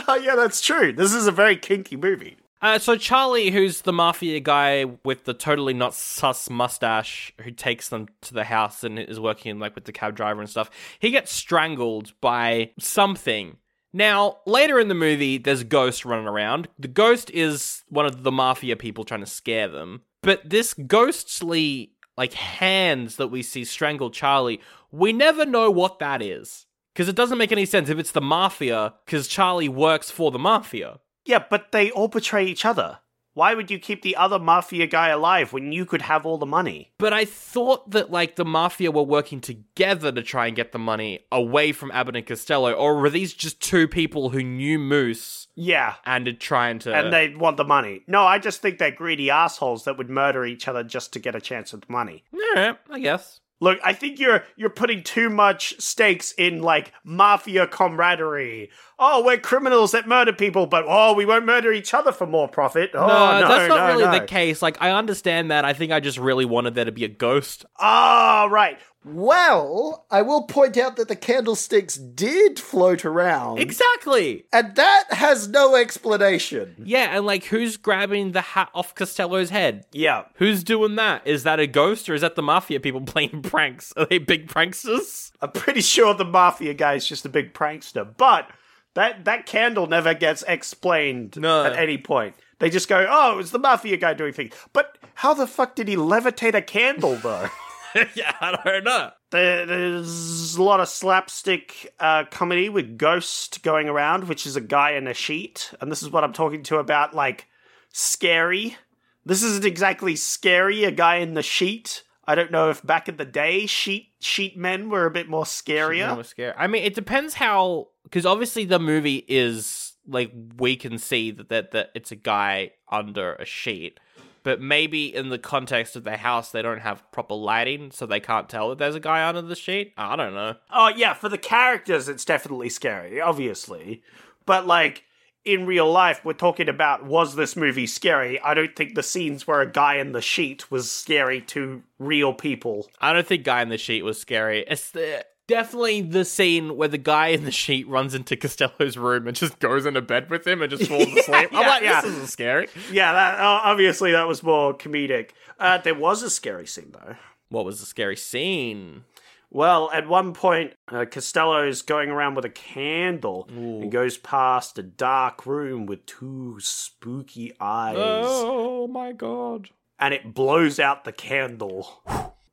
oh yeah, that's true. This is a very kinky movie. Uh, so Charlie, who's the mafia guy with the totally not sus mustache, who takes them to the house and is working like with the cab driver and stuff, he gets strangled by something. Now, later in the movie, there's a ghost running around. The ghost is one of the mafia people trying to scare them. But this ghostly, like, hands that we see strangle Charlie, we never know what that is. Because it doesn't make any sense if it's the mafia, because Charlie works for the mafia. Yeah, but they all betray each other. Why would you keep the other mafia guy alive when you could have all the money? But I thought that like the mafia were working together to try and get the money away from Abbott and Costello, or were these just two people who knew Moose Yeah. and are trying to? And they want the money. No, I just think they're greedy assholes that would murder each other just to get a chance at the money. yeah, I guess. Look, I think you're you're putting too much stakes in like mafia camaraderie. Oh, we're criminals that murder people, but oh, we won't murder each other for more profit. Oh, no, no, that's not no, really no. the case. Like, I understand that. I think I just really wanted there to be a ghost. Ah, right. Well, I will point out that the candlesticks did float around. Exactly. and that has no explanation. Yeah, and like, who's grabbing the hat off Costello's head? Yeah. Who's doing that? Is that a ghost or is that the mafia people playing pranks? Are they big pranksters? I'm pretty sure the mafia guy is just a big prankster, but that that candle never gets explained No. at any point. They just go, "Oh, it was the mafia guy doing things." But how the fuck did he levitate a candle though? yeah, I don't know. there, there's a lot of slapstick uh, comedy with Ghost going around, which is a guy in a sheet, and this is what I'm talking to about, like scary. This isn't exactly scary. A guy in the sheet. I don't know if back in the day, sheet sheet men were a bit more scarier. Yeah. scary. I mean, it depends how because obviously the movie is like we can see that, that that it's a guy under a sheet, but maybe in the context of the house they don't have proper lighting, so they can't tell that there's a guy under the sheet. I don't know. Oh yeah, for the characters, it's definitely scary, obviously. But like in real life, we're talking about was this movie scary? I don't think the scenes where a guy in the sheet was scary to real people. I don't think guy in the sheet was scary. It's the, definitely the scene where the guy in the sheet runs into Costello's room and just goes into bed with him and just falls asleep. I'm yeah, like, yeah. this isn't scary. Yeah, that uh, obviously that was more comedic. Uh, there was a scary scene though. What was the scary scene? Well, at one point, uh, Costello's going around with a candle and goes past a dark room with two spooky eyes. Oh my god. and it blows out the candle.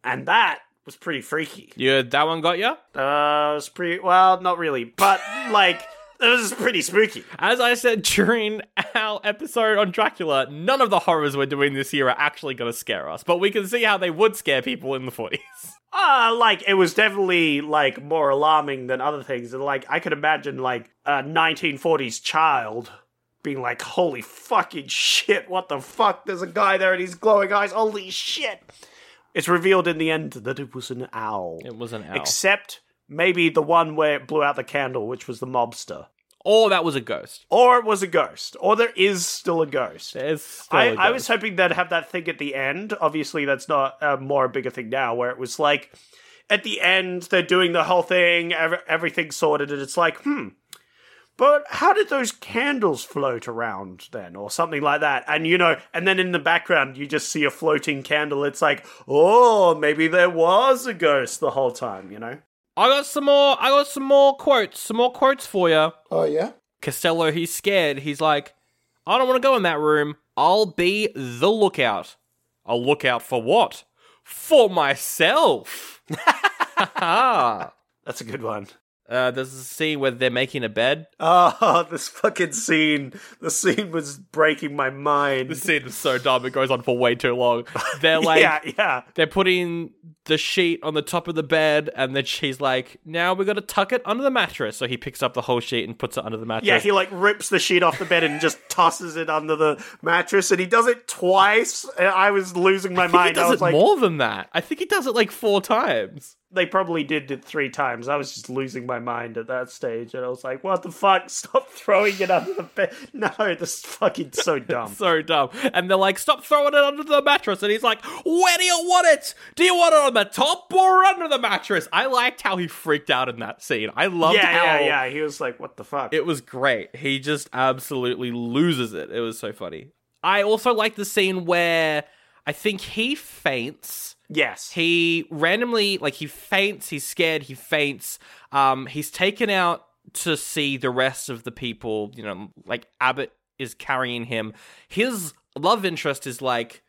And that was pretty freaky. Yeah, that one got you? Uh, it was pretty well, not really, but like it was pretty spooky. As I said during our episode on Dracula, none of the horrors we're doing this year are actually going to scare us, but we can see how they would scare people in the 40s. Uh, like it was definitely like more alarming than other things. And like I could imagine like a 1940s child being like, "Holy fucking shit! What the fuck? There's a guy there and he's glowing eyes. Holy shit!" It's revealed in the end that it was an owl. It was an owl. Except maybe the one where it blew out the candle, which was the mobster. or that was a ghost. Or it was a ghost. Or there is still a ghost. There's still I, a I was hoping they'd have that thing at the end. Obviously, that's not a more bigger thing now, where it was like at the end they're doing the whole thing, ev- everything's sorted, and it's like, hmm. But how did those candles float around then, or something like that? And you know, and then in the background you just see a floating candle. It's like, oh, maybe there was a ghost the whole time. You know? I got some more. I got some more quotes. Some more quotes for you. Oh yeah. Costello, he's scared. He's like, I don't want to go in that room. I'll be the lookout. A lookout for what? For myself. That's a good one. Uh, there's a scene where they're making a bed. Oh, this fucking scene. The scene was breaking my mind. The scene is so dumb. It goes on for way too long. They're like, yeah, yeah. they're putting the sheet on the top of the bed, and then she's like, "Now we got to tuck it under the mattress." So he picks up the whole sheet and puts it under the mattress. Yeah, he like rips the sheet off the bed and just tosses it under the mattress, and he does it twice. And I was losing my I mind. he does I was it like, more than that. I think he does it like four times. They probably did it three times. I was just losing my mind at that stage, and I was like, "What the fuck? Stop throwing it under the bed!" No, this is fucking so dumb. So dumb. And they're like, "Stop throwing it under the mattress." And he's like, "Where do you want it? Do you want it on the top or under the mattress?" I liked how he freaked out in that scene. I loved yeah, how yeah, yeah. He was like, "What the fuck?" It was great. He just absolutely loses it. It was so funny. I also like the scene where I think he faints. Yes, He randomly, like, he faints. He's scared. He faints. Um, he's taken out to see the rest of the people. You know, like Abbott is carrying him. His love interest is like,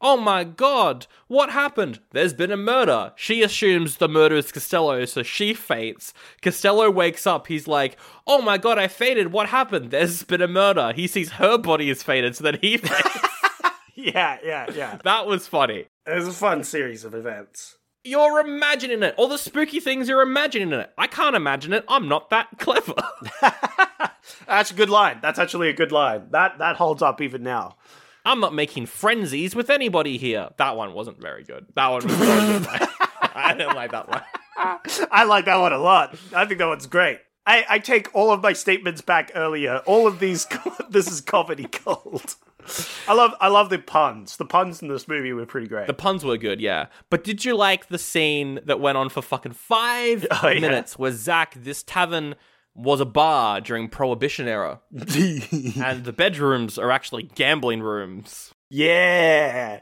"Oh my god, what happened? There's been a murder." She assumes the murder is Costello, so she faints. Costello wakes up. He's like, "Oh my god, I fainted. What happened? There's been a murder." He sees her body is fainted, so then he faints. yeah, yeah, yeah. that was funny. It was a fun series of events. You're imagining it. All the spooky things you're imagining it. I can't imagine it. I'm not that clever. That's a good line. That's actually a good line. That that holds up even now. I'm not making frenzies with anybody here. That one wasn't very good. That one was so good. I didn't like that one. I like that one a lot. I think that one's great. I, I take all of my statements back earlier. All of these, this is comedy gold. I love, I love the puns. The puns in this movie were pretty great. The puns were good, yeah. But did you like the scene that went on for fucking five Oh, yeah. minutes where Zach, this tavern was a bar during Prohibition era, and the bedrooms are actually gambling rooms? yeah,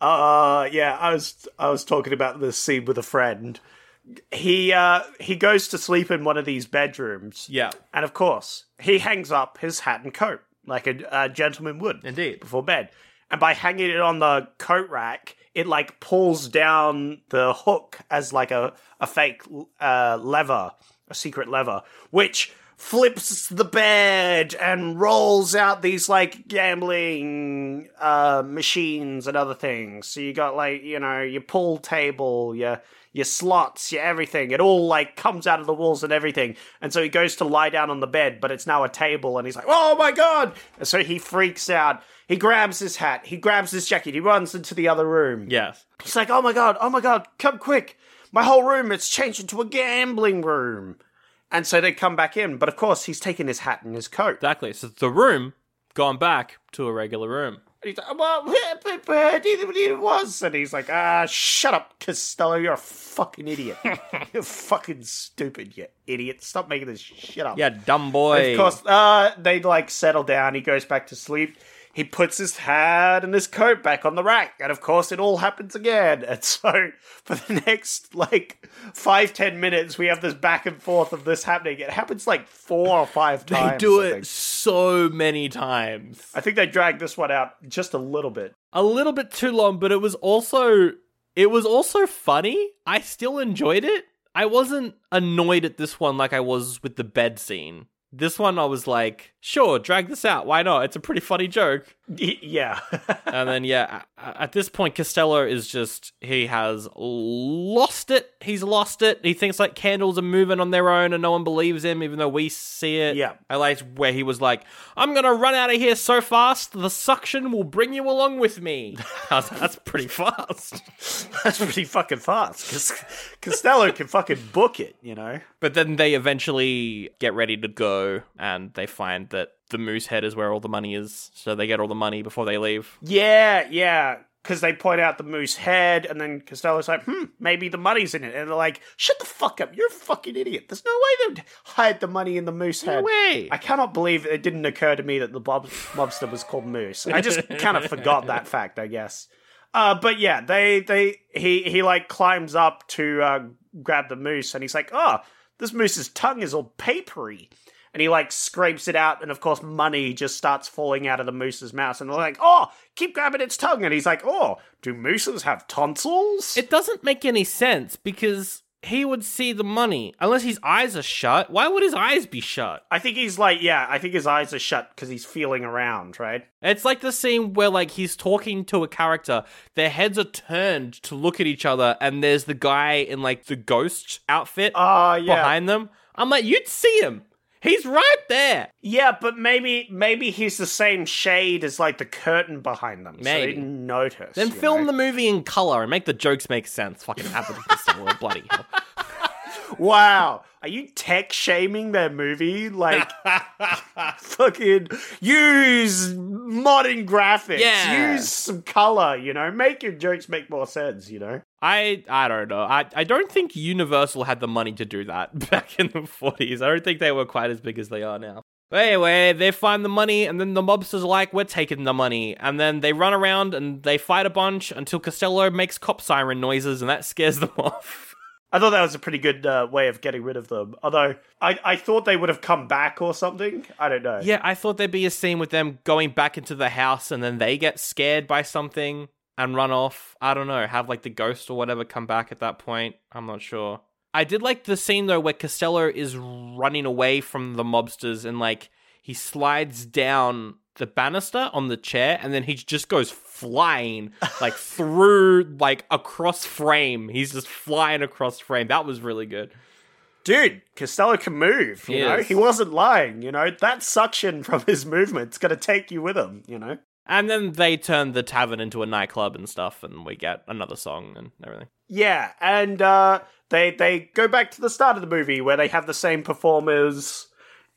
uh, yeah. I was, I was talking about this scene with a friend. He, uh, he goes to sleep in one of these bedrooms. Yeah. And of course, he hangs up his hat and coat like a, a gentleman would. Indeed. Before bed. And by hanging it on the coat rack, it like pulls down the hook as like a, a fake uh, lever, a secret lever, which flips the bed and rolls out these like gambling uh, machines and other things. So you got like, you know, your pool table, your your slots, your everything. It all like comes out of the walls and everything. And so he goes to lie down on the bed, but it's now a table, and he's like, "Oh my god!" And so he freaks out. He grabs his hat, he grabs his jacket, he runs into the other room. Yes. He's like, "Oh my god! Oh my god! Come quick! My whole room it's changed into a gambling room." And so they come back in, but of course he's taken his hat and his coat. Exactly. So the room gone back to a regular room. And he's like, well, but, it was. And he's like, ah, shut up, Costello. You're a fucking idiot. you're fucking stupid, you idiot. Stop making this shit up. Yeah, dumb boy. Of course, uh, they like settle down. He goes back to sleep. He puts his hat and his coat back on the rack, and of course, it all happens again. And so, for the next like five ten minutes, we have this back and forth of this happening. It happens like four or five They times. do it. So many times. I think they dragged this one out just a little bit. a little bit too long, but it was also it was also funny. I still enjoyed it. I wasn't annoyed at this one like I was with the bed scene. This one I was like, sure, drag this out. Why not? It's a pretty funny joke. Yeah. and then yeah, at this point, Costello is just he has lost it. He's lost it. He thinks like candles are moving on their own, and no one believes him, even though we see it. Yeah. I liked where he was like, "I'm gonna run out of here so fast, the suction will bring you along with me." Like, That's pretty fast. That's pretty fucking fast because Costello can fucking book it, you know? But then they eventually get ready to go, and they find that the moose head is where all the money is. So they get all the money before they leave. Yeah, yeah. Because they point out the moose head, and then Costello's like, hmm, maybe the money's in it. And they're like, shut the fuck up. You're a fucking idiot. There's no way they'd hide the money in the moose head. No way. I cannot believe it didn't occur to me that the bob- mobster was called Moose. I just kind of forgot that fact, I guess. Uh, but yeah, they, they, he, he like climbs up to, uh, grab the moose, and he's like, oh, this moose's tongue is all papery. And he like scrapes it out, and of course, money just starts falling out of the moose's mouth. And they're like, "Oh, keep grabbing its tongue." And he's like, "Oh, do mooses have tonsils?" It doesn't make any sense because he would see the money unless his eyes are shut. Why would his eyes be shut? I think he's like, yeah, I think his eyes are shut because he's feeling around, right? It's like the scene where like he's talking to a character, their heads are turned to look at each other, and there's the guy in like the ghost outfit Ah, yeah, behind them. I'm like, you'd see him. He's right there. yeah, but maybe maybe he's the same shade as like the curtain behind them, so they Maybe. didn't notice. Then film know? the movie in color and make the jokes make sense. Fucking Costello, bloody hell. Wow, are you tech shaming their movie? Like, fucking use modern graphics, Yeah. use some color, you know, make your jokes make more sense, you know. I I don't know. I I don't think Universal had the money to do that back in the 40s. I don't think they were quite as big as they are now. But anyway, they find the money, and then the mobsters are like, "We're taking the money," and then they run around and they fight a bunch until Costello makes cop siren noises, and that scares them off. I thought that was a pretty good uh, way of getting rid of them. Although I, I thought they would have come back or something. I don't know. yeah, I thought there'd be a scene with them going back into the house, and then they get scared by something and run off. I don't know, have like the ghost or whatever come back at that point. I'm not sure. I did like the scene though where Costello is running away from the mobsters and like he slides down the banister on the chair and then he just goes flying like through like across frame. He's just flying across frame. That was really good. Dude, Costello can move, you He know? is. He wasn't lying, you know? That suction from his movement's gonna take you with him, you know? And then they turn the tavern into a nightclub and stuff and we get another song and everything. Yeah, and uh, they they go back to the start of the movie where they have the same performers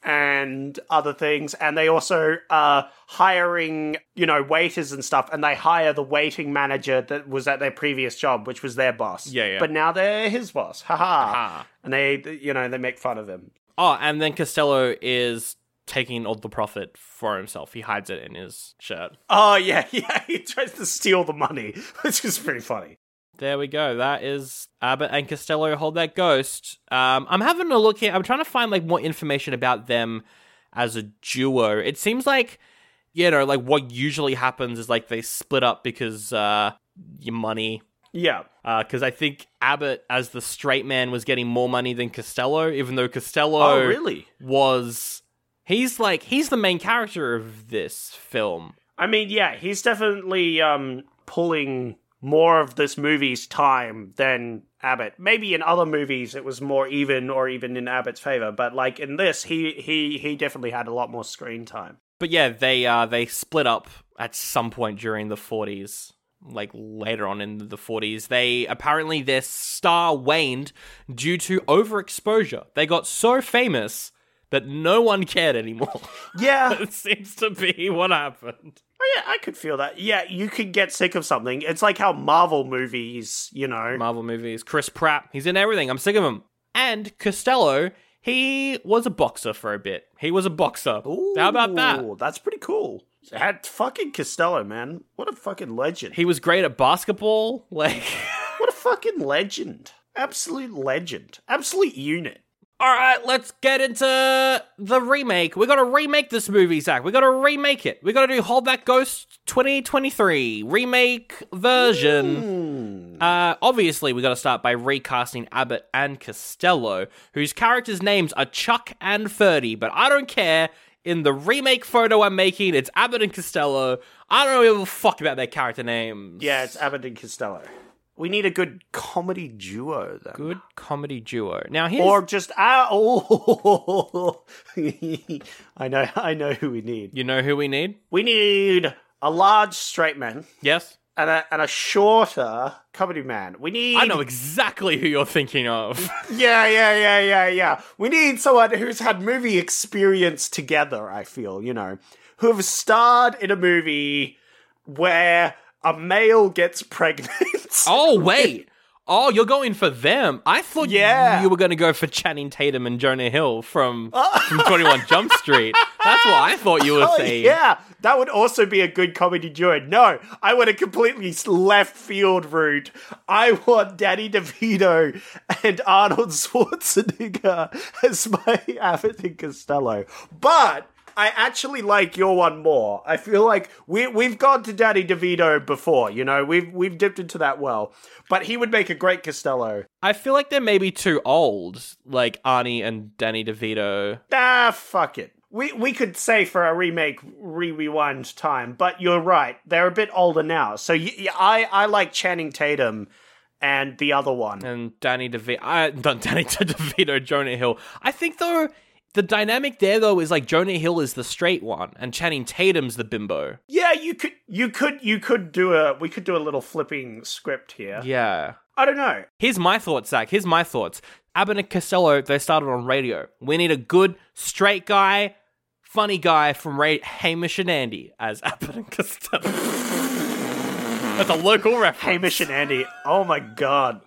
and other things, and they also are hiring you know waiters and stuff, and they hire the waiting manager that was at their previous job, which was their boss. Yeah, yeah. But now they're his boss. Ha ha. And they you know they make fun of him. Oh, and then Costello is taking all the profit for himself. He hides it in his shirt. Oh yeah, yeah. He tries to steal the money, which is pretty funny. There we go. That is Abbott and Costello hold that ghost. Um, I'm having a look here. I'm trying to find like more information about them as a duo. It seems like you know, like what usually happens is like they split up because uh, your money. Yeah. Because I think Abbott, as the straight man, was getting more money than Costello, even though Costello Oh really? was he's like he's the main character of this film. I mean, yeah, he's definitely um, pulling more of this movie's time than Abbott. Maybe in other movies it was more even, or even in Abbott's favor. But like in this, he he he definitely had a lot more screen time. But yeah, they uh they split up at some point during the 40s, like later on in the 40s. They apparently their star waned due to overexposure. They got so famous that no one cared anymore. Yeah, it seems to be what happened. oh, yeah, I could feel that. Yeah, you could get sick of something. It's like how Marvel movies, you know. Marvel movies, Chris Pratt, he's in everything. I'm sick of him. And Costello, he was a boxer for a bit. He was a boxer. Ooh, How about that? That's pretty cool. Had fucking Costello, man. What a fucking legend. He was great at basketball. Like, What a fucking legend. Absolute legend. Absolute unit. All right, let's get into the remake. We got to remake this movie, Zach. We got to remake it. We got to do Hold That Ghost 2023 remake version. Uh, obviously, we got to start by recasting Abbott and Costello, whose characters' names are Chuck and Ferdy, but I don't care. In the remake photo I'm making, it's Abbott and Costello. I don't give a fuck about their character names. Yeah, it's Abbott and Costello. We need a good comedy duo, then. Good comedy duo. Now, here's. Or just ah, oh, I know, I know who we need. you know who we need? We need a large straight man Yes? and a and a shorter comedy man. We need. I know exactly who you're thinking of. Yeah, yeah, yeah, yeah, yeah. We need someone who's had movie experience together. I feel you know, who have starred in a movie where a male gets pregnant. oh, wait. Oh, you're going for them. I thought Yeah. you were going to go for Channing Tatum and Jonah Hill from, oh. from 21 Jump Street. That's what I thought you were Oh, saying. yeah, that would also be a good comedy duo. No, I want a completely left field route. I want Danny DeVito and Arnold Schwarzenegger as my Abbott and Costello. But I actually like your one more. I feel like we we've gone to Danny DeVito before. You know, we've we've dipped into that well. But he would make a great Costello. I feel like they're maybe too old, like Arnie and Danny DeVito. Ah, fuck it. We we could say for a remake, re rewind time, but you're right. They're a bit older now. So y- y- I I like Channing Tatum and the other one. and Danny DeVito, uh, not Danny DeVito, Jonah Hill. I think though the dynamic there though is like Jonah Hill is the straight one and Channing Tatum's the bimbo. Yeah, you could you could you could do a we could do a little flipping script here. Yeah. I don't know. Here's my thoughts, Zach. Here's my thoughts. Abbott and Costello, they started on radio. We need a good straight guy, funny guy from Ra- Hamish and Andy as Abbott and Costello. That's a local reference. Hamish and Andy. Oh my god.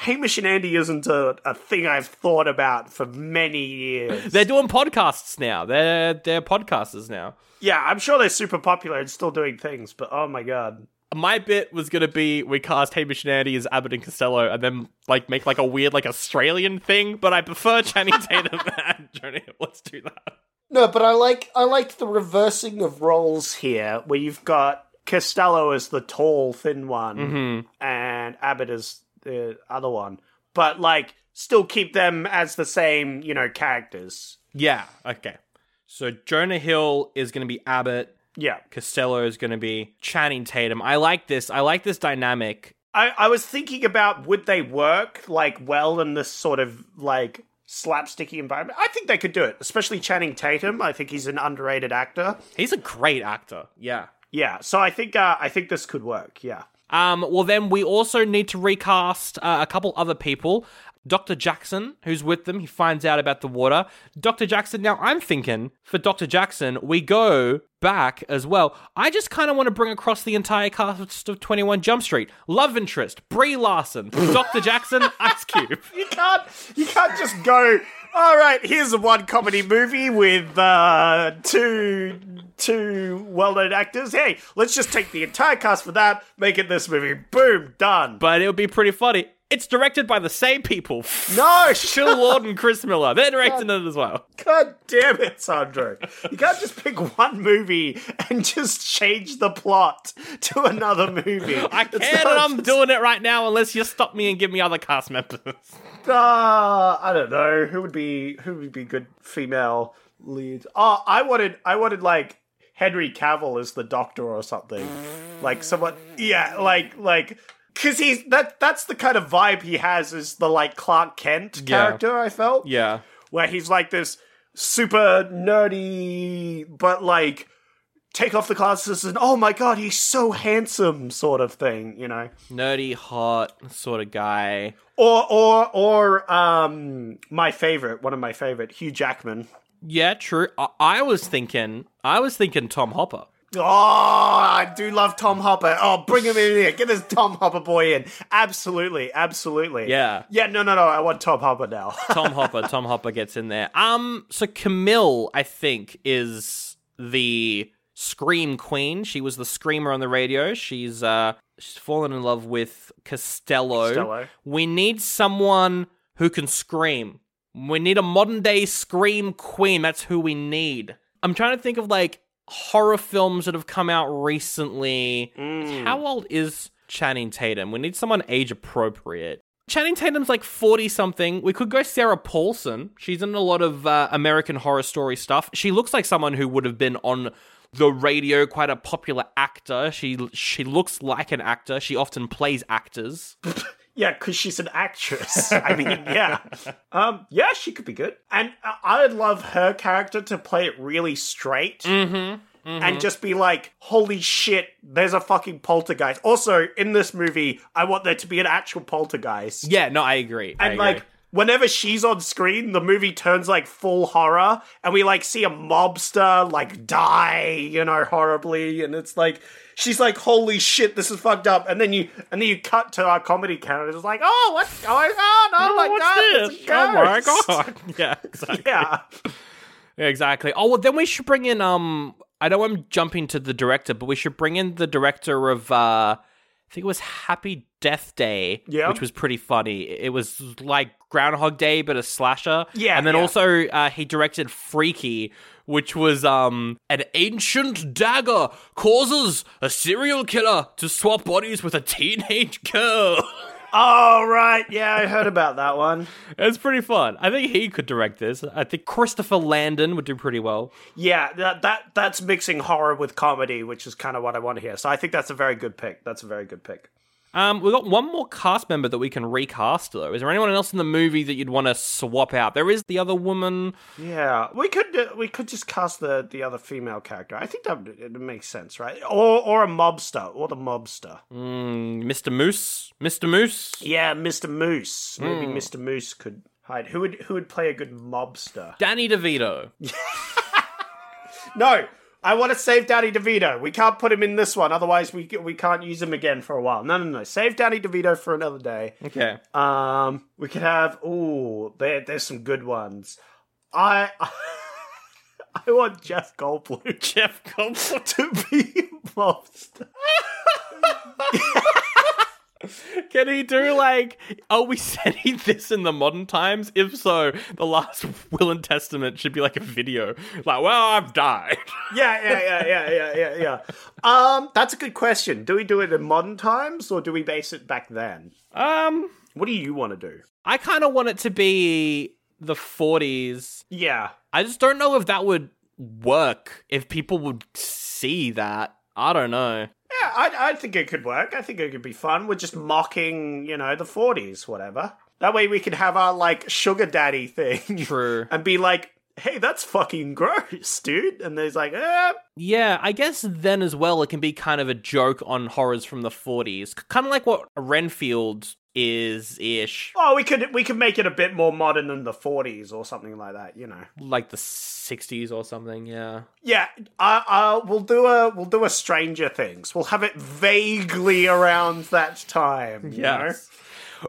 Hamish and Andy isn't a, a thing I've thought about for many years. They're doing podcasts now. They're they're podcasters now. yeah, I'm sure they're super popular and still doing things, but oh my god. My bit was gonna be we cast Hamish and Andy as Abbott and Costello, and then like make like a weird like Australian thing. But I prefer Channing Tatum and Jonah. Hill. Let's do that. No, but I like I like the reversing of roles here, where you've got Costello as the tall, thin one, mm-hmm. and Abbott as the other one, but like still keep them as the same, you know, characters. Yeah. Okay. So Jonah Hill is gonna be Abbott. Yeah, Costello is gonna be Channing Tatum. I like this. I like this dynamic. I I was thinking about would they work like well in this sort of like slapsticky environment. I think they could do it, especially Channing Tatum. I think he's an underrated actor. He's a great actor. Yeah. Yeah, so I think uh, I think this could work. Yeah. Um, well, then we also need to recast uh, a couple other people. Dr. Jackson, who's with them, he finds out about the water. Dr. Jackson, now I'm thinking for Dr. Jackson, we go back as well. I just kind of want to bring across the entire cast of 21 Jump Street. Love interest, Brie Larson, Dr. Jackson, Ice Cube. You can't you can't just go. All right, here's a one comedy movie with uh, two two well-known actors. Hey, let's just take the entire cast for that, make it this movie. Boom, done. But it would be pretty funny. It's directed by the same people. no, Phil Lord and Chris Miller. They're directing it as well. God damn it, Sandro. You can't just pick one movie and just change the plot to another movie. I can, and I'm doing it right now unless you stop me and give me other cast members. Uh, I don't know who would be who would be good female leads. Oh, I wanted I wanted like Henry Cavill as the Doctor or something, like someone. Yeah, like like because he's that that's the kind of vibe he has is the like Clark Kent Yeah. character. I felt Yeah. where he's like this super nerdy, but like take off the glasses and oh my god, he's so handsome, sort of thing. You know. Nerdy, hot sort of guy. Or or or um my favorite, one of my favorite, Hugh Jackman. Yeah, true. I, I was thinking, I was thinking Tom Hopper. Oh, I do love Tom Hopper. Oh, bring him in here. Get this Tom Hopper boy in. Absolutely, absolutely. Yeah. Yeah, no, no, no. I want Tom Hopper now. Tom Hopper. Tom Hopper gets in there. Um, so Camille, I think, is the scream queen. She was the screamer on the radio. She's uh, she's fallen in love with Costello. Costello. We need someone who can scream. We need a modern day scream queen. That's who we need. I'm trying to think of like horror films that have come out recently. Mm. How old is Channing Tatum. We need someone age appropriate. Channing Tatum's like 40 something. We could go Sarah Paulson. She's in a lot of uh, American Horror Story stuff. She looks like someone who would have been on the radio, quite a popular actor. She she looks like an actor. She often plays actors. Yeah, because she's an actress. I mean, yeah. Um, yeah, she could be good. And I- I'd love her character to play it really straight. Mm-hmm. And just be like, holy shit, there's a fucking poltergeist. Also, in this movie, I want there to be an actual poltergeist. Yeah, no, I agree. I and agree. like, whenever she's on screen, the movie turns like full horror, and we like see a mobster like die, you know, horribly, and it's like she's like, "Holy shit, this is fucked up," and then you and then you cut to our comedy characters, it's like, "Oh, what's going on? Oh, my what's god, this? it's a Oh my god. Yeah, exactly. Yeah, Yeah, exactly. Oh, well, then we should bring in. Um, I know I'm jumping to the director, but we should bring in the director of. uh I think it was Happy Death Day, Yeah. which was pretty funny. It was like Groundhog Day, but a slasher. Yeah, and then yeah. also uh, he directed Freaky, which was um an ancient dagger causes a serial killer to swap bodies with a teenage girl. Oh right, yeah, I heard about that one. it's pretty fun. I think he could direct this. I think Christopher Landon would do pretty well. Yeah, that that that's mixing horror with comedy, which is kind of what I want to hear. So I think that's a very good pick. That's a very good pick. Um, we've got one more cast member that we can recast, though. Is there anyone else in the movie that you'd want to swap out? There is the other woman. Yeah, we could uh, we could just cast the the other female character. I think that would- it makes sense, right? Or or a mobster, or the mobster. Mm, Mr. Moose. Mr. Moose. Yeah, Mr. Moose. Maybe Hmm. Mr. Moose could hide. Who would who would play a good mobster? Danny DeVito. No, I want to save Danny DeVito. We can't put him in this one, otherwise we we can't use him again for a while. No, no, no. Save Danny DeVito for another day. Okay. Um, we could have. Ooh, there, there's some good ones. I. I want Jeff Goldblum Jeff Goldblum. to be mobster. Can he do like? Are we setting this in the modern times? If so, the last will and testament should be like a video. Like, well, I've died. Yeah, yeah, yeah, yeah, yeah, yeah, yeah. Um, that's a good question. Do we do it in modern times or do we base it back then? Um, What do you want to do? I kind of want it to be the 40s. Yeah. I just don't know if that would work. If people would see that, I don't know. Yeah, I, I think it could work. I think it could be fun. We're just mocking, you know, the 40s, whatever. That way we can have our, like, sugar daddy thing. True. and be like, hey, that's fucking gross, dude. And there's like, eh. Yeah, I guess then as well, it can be kind of a joke on horrors from the 40s. Kind of like what Renfield is ish. Oh, we could we could make it a bit more modern than the 40s or something like that, you know. Like the 60s or something, yeah. Yeah, uh, uh, we'll do a we'll do a Stranger Things. We'll have it vaguely around that time. You know?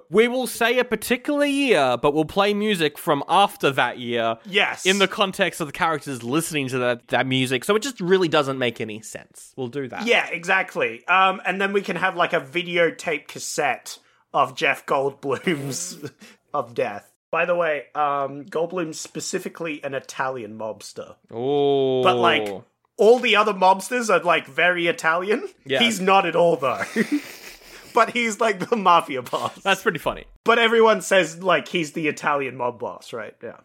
We will say a particular year, but we'll play music from after that year. Yes. In the context of the characters listening to that, that music. So it just really doesn't make any sense. We'll do that. Yeah, exactly. Um, and then we can have like a videotape cassette of Jeff Goldblum's of death. By the way, um, Goldblum's specifically an Italian mobster, Oh. but like all the other mobsters are like very Italian. Yeah. He's not at all though. but he's like the mafia boss. That's pretty funny. but everyone says like he's the Italian mob boss, right? Yeah.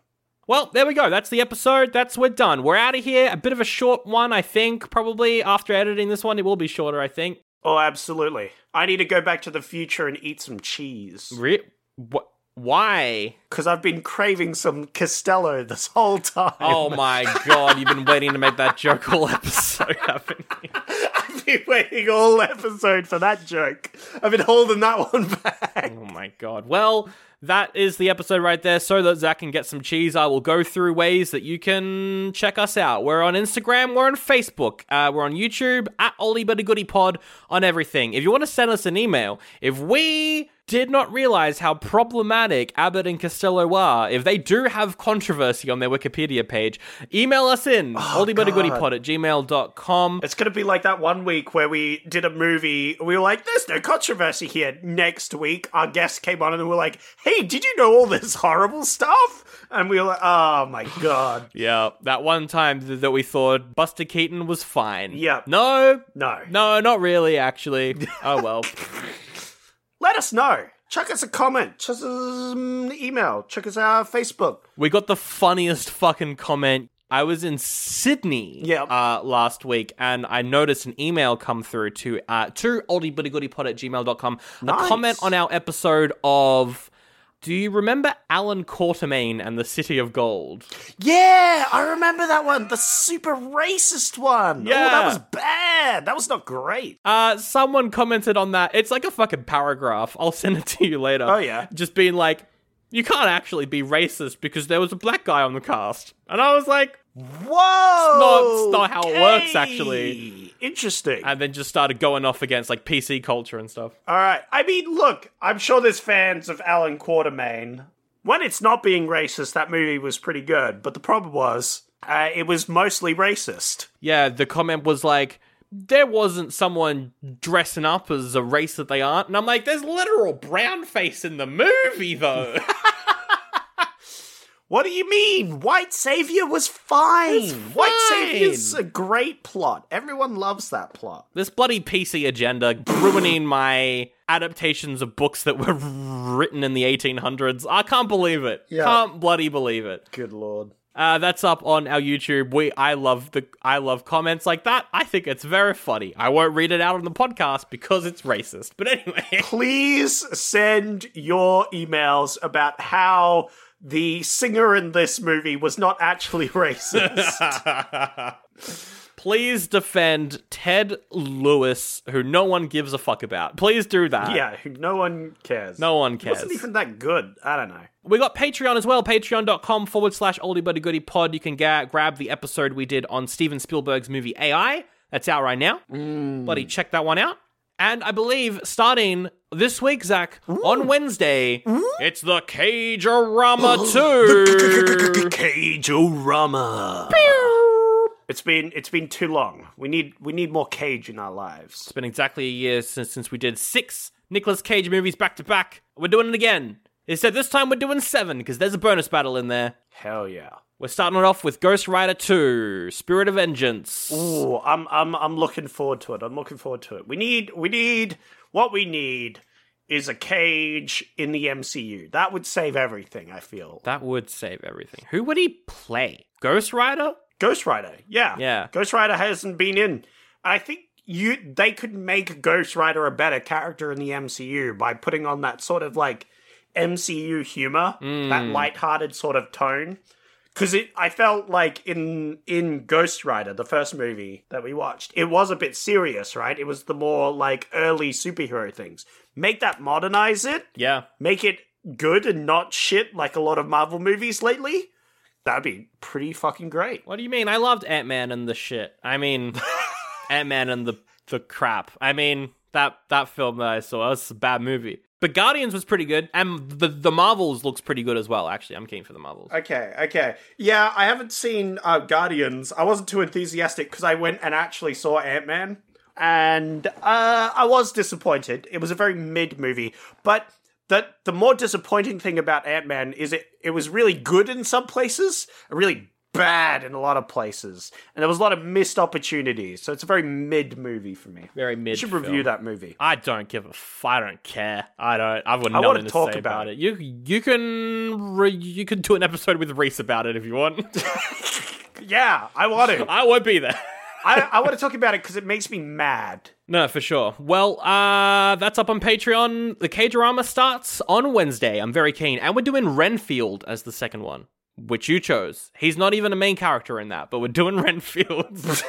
Well, there we go. That's the episode. That's we're done. We're out of here. A bit of a short one, I think. Probably after editing this one, it will be shorter. I think. Oh, absolutely. I need to go back to the future and eat some cheese. Re- wh- why? Because I've been craving some Costello this whole time. Oh my god! You've been waiting to make that joke all episode, haven't you? I've been waiting all episode for that joke. I've been holding that one back. Oh my god. Well, that is the episode right there. So that Zach can get some cheese, I will go through ways that you can check us out. We're on Instagram, we're on Facebook, uh, we're on YouTube, at Oldie But a Goodie Pod on everything. If you want to send us an email, if we did not realize how problematic Abbott and Costello are. If they do have controversy on their Wikipedia page, email us in oh, oldiebuttygoodypod at gmail.com. It's going to be like that one week where we did a movie. We were like, there's no controversy here. Next week, our guest came on and we were like, hey, did you know all this horrible stuff? And we were like, oh my God. Yeah, that one time th- that we thought Buster Keaton was fine. Yeah. No, No. no, not really, actually. oh well. Let us know. Chuck us a comment. Chuck us an email. Check us our Facebook. We got the funniest fucking comment. I was in Sydney Yeah. uh, last week and I noticed an email come through to uh, to oldiebuttygoodypod at gmail.com. Nice. A comment on our episode of Do you remember Allan Quatermain and the City of Gold? Yeah, I remember that one. The super racist one. Oh, Yeah. that was bad. That was not great. Uh, someone commented on that. It's like a fucking paragraph. I'll send it to you later. Oh, yeah. Just being like, you can't actually be racist because there was a black guy on the cast. And I was like, Whoa! it's not how it works, actually. Interesting. and then just started going off against like PC culture and stuff. All right. I mean, look, I'm sure there's fans of Allan Quatermain. When it's not being racist, that movie was pretty good. But the problem was, uh, it was mostly racist. Yeah, the comment was like, there wasn't someone dressing up as a race that they aren't. And I'm like, there's literal brown face in the movie, though. What do you mean? White Savior was fine. It's White fine. Savior's a great plot. Everyone loves that plot. this bloody PC agenda ruining my adaptations of books that were written in the 1800s. I can't believe it. Yeah. Can't bloody believe it. Good lord. Uh, that's up on our YouTube. We I love the I love comments like that. I think it's very funny. I won't read it out on the podcast because it's racist. But anyway, Please send your emails about how the singer in this movie was not actually racist. please defend Ted Lewis, who no one gives a fuck about. Please do that. yeah, no one cares. No one It cares. wasn't even that good. I don't know. We got Patreon as well, patreon.com forward slash oldie buddy goody pod. You can ga- grab the episode we did on Steven Spielberg's movie AI. That's out right now. Mm. Buddy, check that one out. And I believe starting this week, Zach, on Wednesday, it's the Cage-O-Rama 2. Cage-O-Rama. It's been it's been too long. We need we need more Cage in our lives. It's been exactly a year since, since we did six Nicolas Cage movies back to back. We're doing it again. Instead, this time we're doing seven because there's a bonus battle in there. Hell yeah. We're starting it off with Ghost Rider 2, Spirit of Vengeance. Ooh, I'm I'm I'm looking forward to it. I'm looking forward to it. We need we need what we need is a Cage in the MCU. That would save everything, I feel. That would save everything. Who would he play? Ghost Rider? Ghost Rider. Yeah. Yeah. Ghost Rider hasn't been in. I think you they could make Ghost Rider a better character in the MCU by putting on that sort of like MCU humor, that hmm. lighthearted sort of tone. Cause it I felt like in in Ghost Rider, the first movie that we watched, it was a bit serious, right? It was the more like early superhero things. Make that modernize it, Yeah. make it good and not shit like a lot of Marvel movies lately. That'd be pretty fucking great. What do you mean? I loved Ant Man and the shit. I mean, Ant Man and the the crap. I mean, that that film that I saw that was a bad movie. But Guardians was pretty good, and the the Marvels looks pretty good as well. Actually, I'm keen for the Marvels. Okay, okay. Yeah, I haven't seen uh, Guardians. I wasn't too enthusiastic because I went and actually saw Ant Man, and uh, I was disappointed. It was a very mid movie, but the the more disappointing thing about Ant Man is it it was really good in some places, really bad in a lot of places, and there was a lot of missed opportunities. So it's a very mid movie for me. Very mid. You should review film. that movie. I don't give a f- I don't care. I don't. I've got I wanna nothing to talk say about about it. You you can re- you can do an episode with Reese about it if you want. Yeah, I want to. I won't be there. I, I want to talk about it because it makes me mad. No, for sure. Well, uh, that's up on Patreon. The Cage-O-Rama starts on Wednesday. I'm very keen. And we're doing Renfield as the second one, which you chose. He's not even a main character in that, but we're doing Renfield.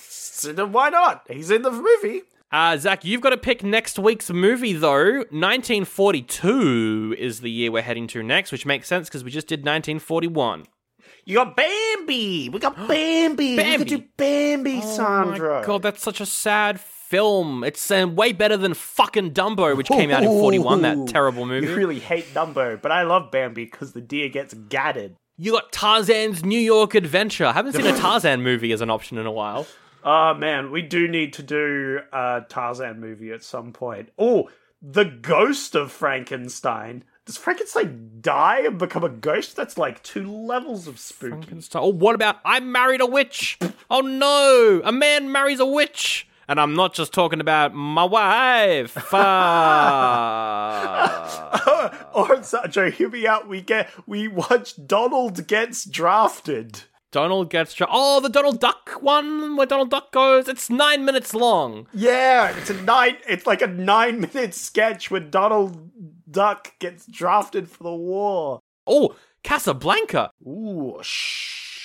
So then why not? He's in the movie. uh, Zach, you've got to pick next week's movie, though. 1942 is the year we're heading to next, which makes sense because we just did 1941. You got Bambi. We got Bambi. We Bambi. could do Bambi, Oh Sandro. my god, that's such a sad film. It's uh, way better than fucking Dumbo, which came out in 41, that terrible movie. You really hate Dumbo, but I love Bambi because the deer gets gadded. You got Tarzan's New York Adventure. I haven't seen a Tarzan movie as an option in a while. Oh man, we do need to do a Tarzan movie at some point. Oh, the ghost of Frankenstein. Does Frankenstein die and become a ghost? That's like two levels of spooky. Frankenstein. Oh, what about I married a witch? Oh no, a man marries a witch. And I'm not just talking about my wife. Uh, or so, Joe, hear me out. We get we watch Donald gets drafted. Donald gets. Tra- oh, the Donald Duck one where Donald Duck goes. It's nine minutes long. Yeah, it's a nine. It's like a nine minute sketch where Donald Duck gets drafted for the war. Oh, Casablanca. Ooh,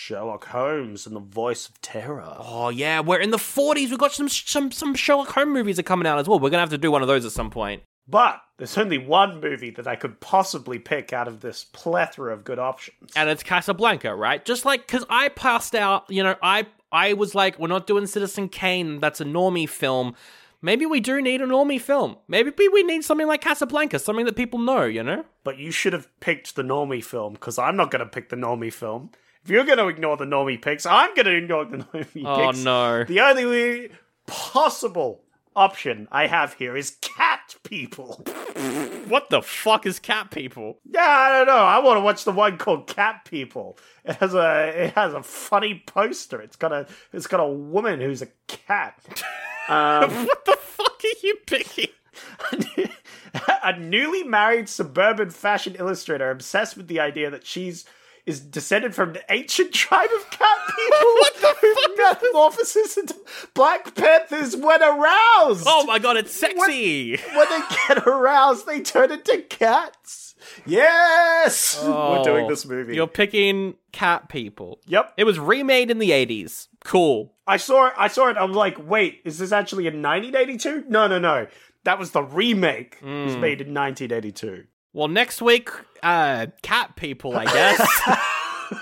Sherlock Holmes and the voice of terror. Oh yeah, we're in the 40s. We've got some some some Sherlock Holmes movies are coming out as well. We're gonna have to do one of those at some point. But there's only one movie that I could possibly pick out of this plethora of good options. and it's Casablanca, right? Just like because I passed out, you know, I I was like, we're not doing Citizen Kane. That's a normie film. Maybe we do need a normie film. Maybe we need something like Casablanca, something that people know, you know. But you should have picked the normie film because I'm not going to pick the normie film. If you're going to ignore the normie picks, I'm going to ignore the normie Oh picks. Oh no! The only possible option I have here is cat people. What the fuck is cat people? Yeah, I don't know. I want to watch the one called Cat People. It has a it has a funny poster. It's got a it's got a woman who's a cat. Um, What the fuck are you picking? a newly married suburban fashion illustrator obsessed with the idea that she's is descended from the ancient tribe of cat people what the who metamorphoses into black panthers when aroused. Oh my god, it's sexy! When they get aroused, they turn into cats. Yes, we're doing this movie. Oh, You're picking cat people. Yep. It was remade in the 80s. Cool. I saw it. I saw it. I'm like, wait, is this actually in 1982? No, no, no. That was the remake. It Hmm. was made in 1982. Well, next week, uh, cat people, I guess.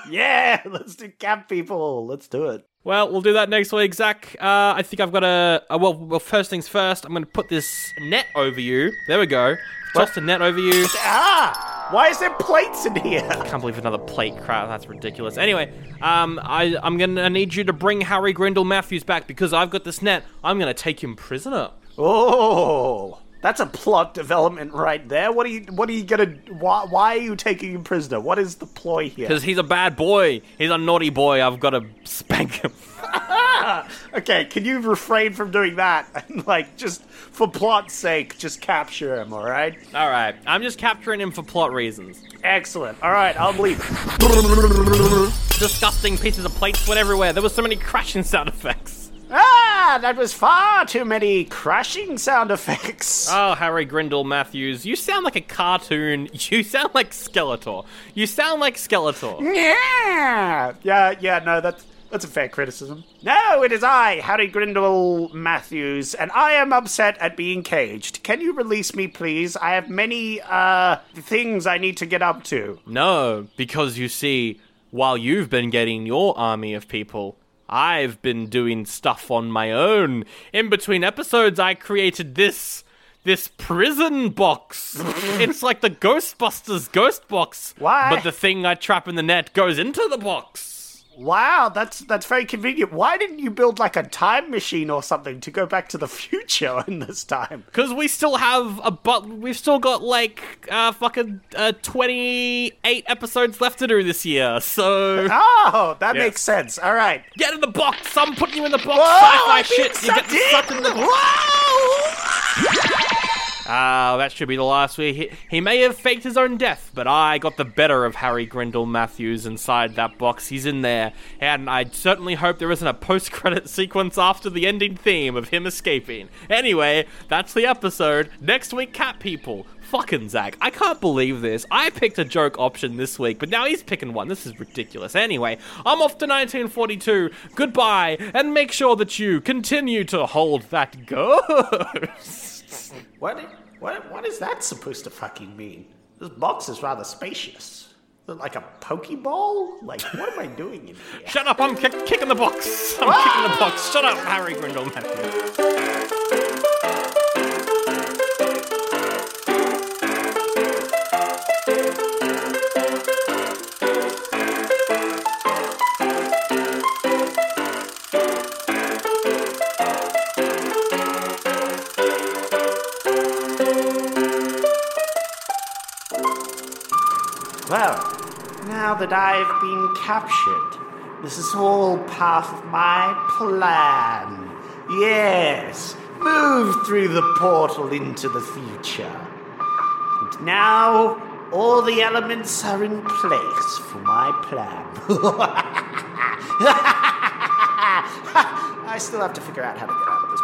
Yeah, let's do cat people. Let's do it. Well, we'll do that next week, Zach. Uh, I think I've got a. Uh, well, well, first things first. I'm going to put this net over you. There we go. Toss the net over you. Ah, why is there plates in here? I can't believe another plate crap. That's ridiculous. Anyway, um, I I'm gonna need you to bring Harry Grindell Matthews back because I've got this net. I'm gonna take him prisoner. Oh, that's a plot development right there. What are you? What are you gonna? Why, why are you taking him prisoner? What is the ploy here? Because he's a bad boy. He's a naughty boy. I've got to spank him. Okay, can you refrain from doing that and like just for plot's sake, just capture him? All right. All right. I'm just capturing him for plot reasons. Excellent. All right, I'll leave. Disgusting pieces of plates went everywhere. There was so many crashing sound effects. Ah, that was far too many crashing sound effects. Oh, Harry Grindell Matthews, you sound like a cartoon. You sound like Skeletor. You sound like Skeletor. Yeah, yeah, yeah. No, that's that's a fair criticism. No, it is I, Harry Grindell Matthews, and I am upset at being caged. Can you release me, please? I have many uh things I need to get up to. No, because you see, while you've been getting your army of people, I've been doing stuff on my own. In between episodes, I created this. This prison box. it's like the Ghostbusters ghost box. Why? But the thing I trap in the net goes into the box. Wow, that's that's very convenient. Why didn't you build like a time machine or something to go back to the future in this time? Because we still have a but we've still got like uh fucking uh, 28 episodes left to do this year. So Oh, that Yes. makes sense. All right. get in the box. I'm putting you in the box. Whoa, Sci-fi shit. You get sucked in the Whoa! Ah, that should be the last week. He, he may have faked his own death, but I got the better of Harry Grindell Matthews inside that box. He's in there, and I certainly hope there isn't a post-credit sequence after the ending theme of him escaping. Anyway, that's the episode. Next week, cat people. Fucking Zach, I can't believe this. I picked a joke option this week, but now he's picking one. This is ridiculous. Anyway, I'm off to 1942. Goodbye, and make sure that you continue to hold that ghost. What, what? What is that supposed to fucking mean? This box is rather spacious. Like a pokeball? Like, what am I doing in here? Shut up! I'm kick- kicking the box. I'm kicking the box. Shut up, Harry Grindell Well, now that I've been captured, this is all part of my plan. Yes, move through the portal into the future. And now all the elements are in place for my plan. I still have to figure out how to get out of this.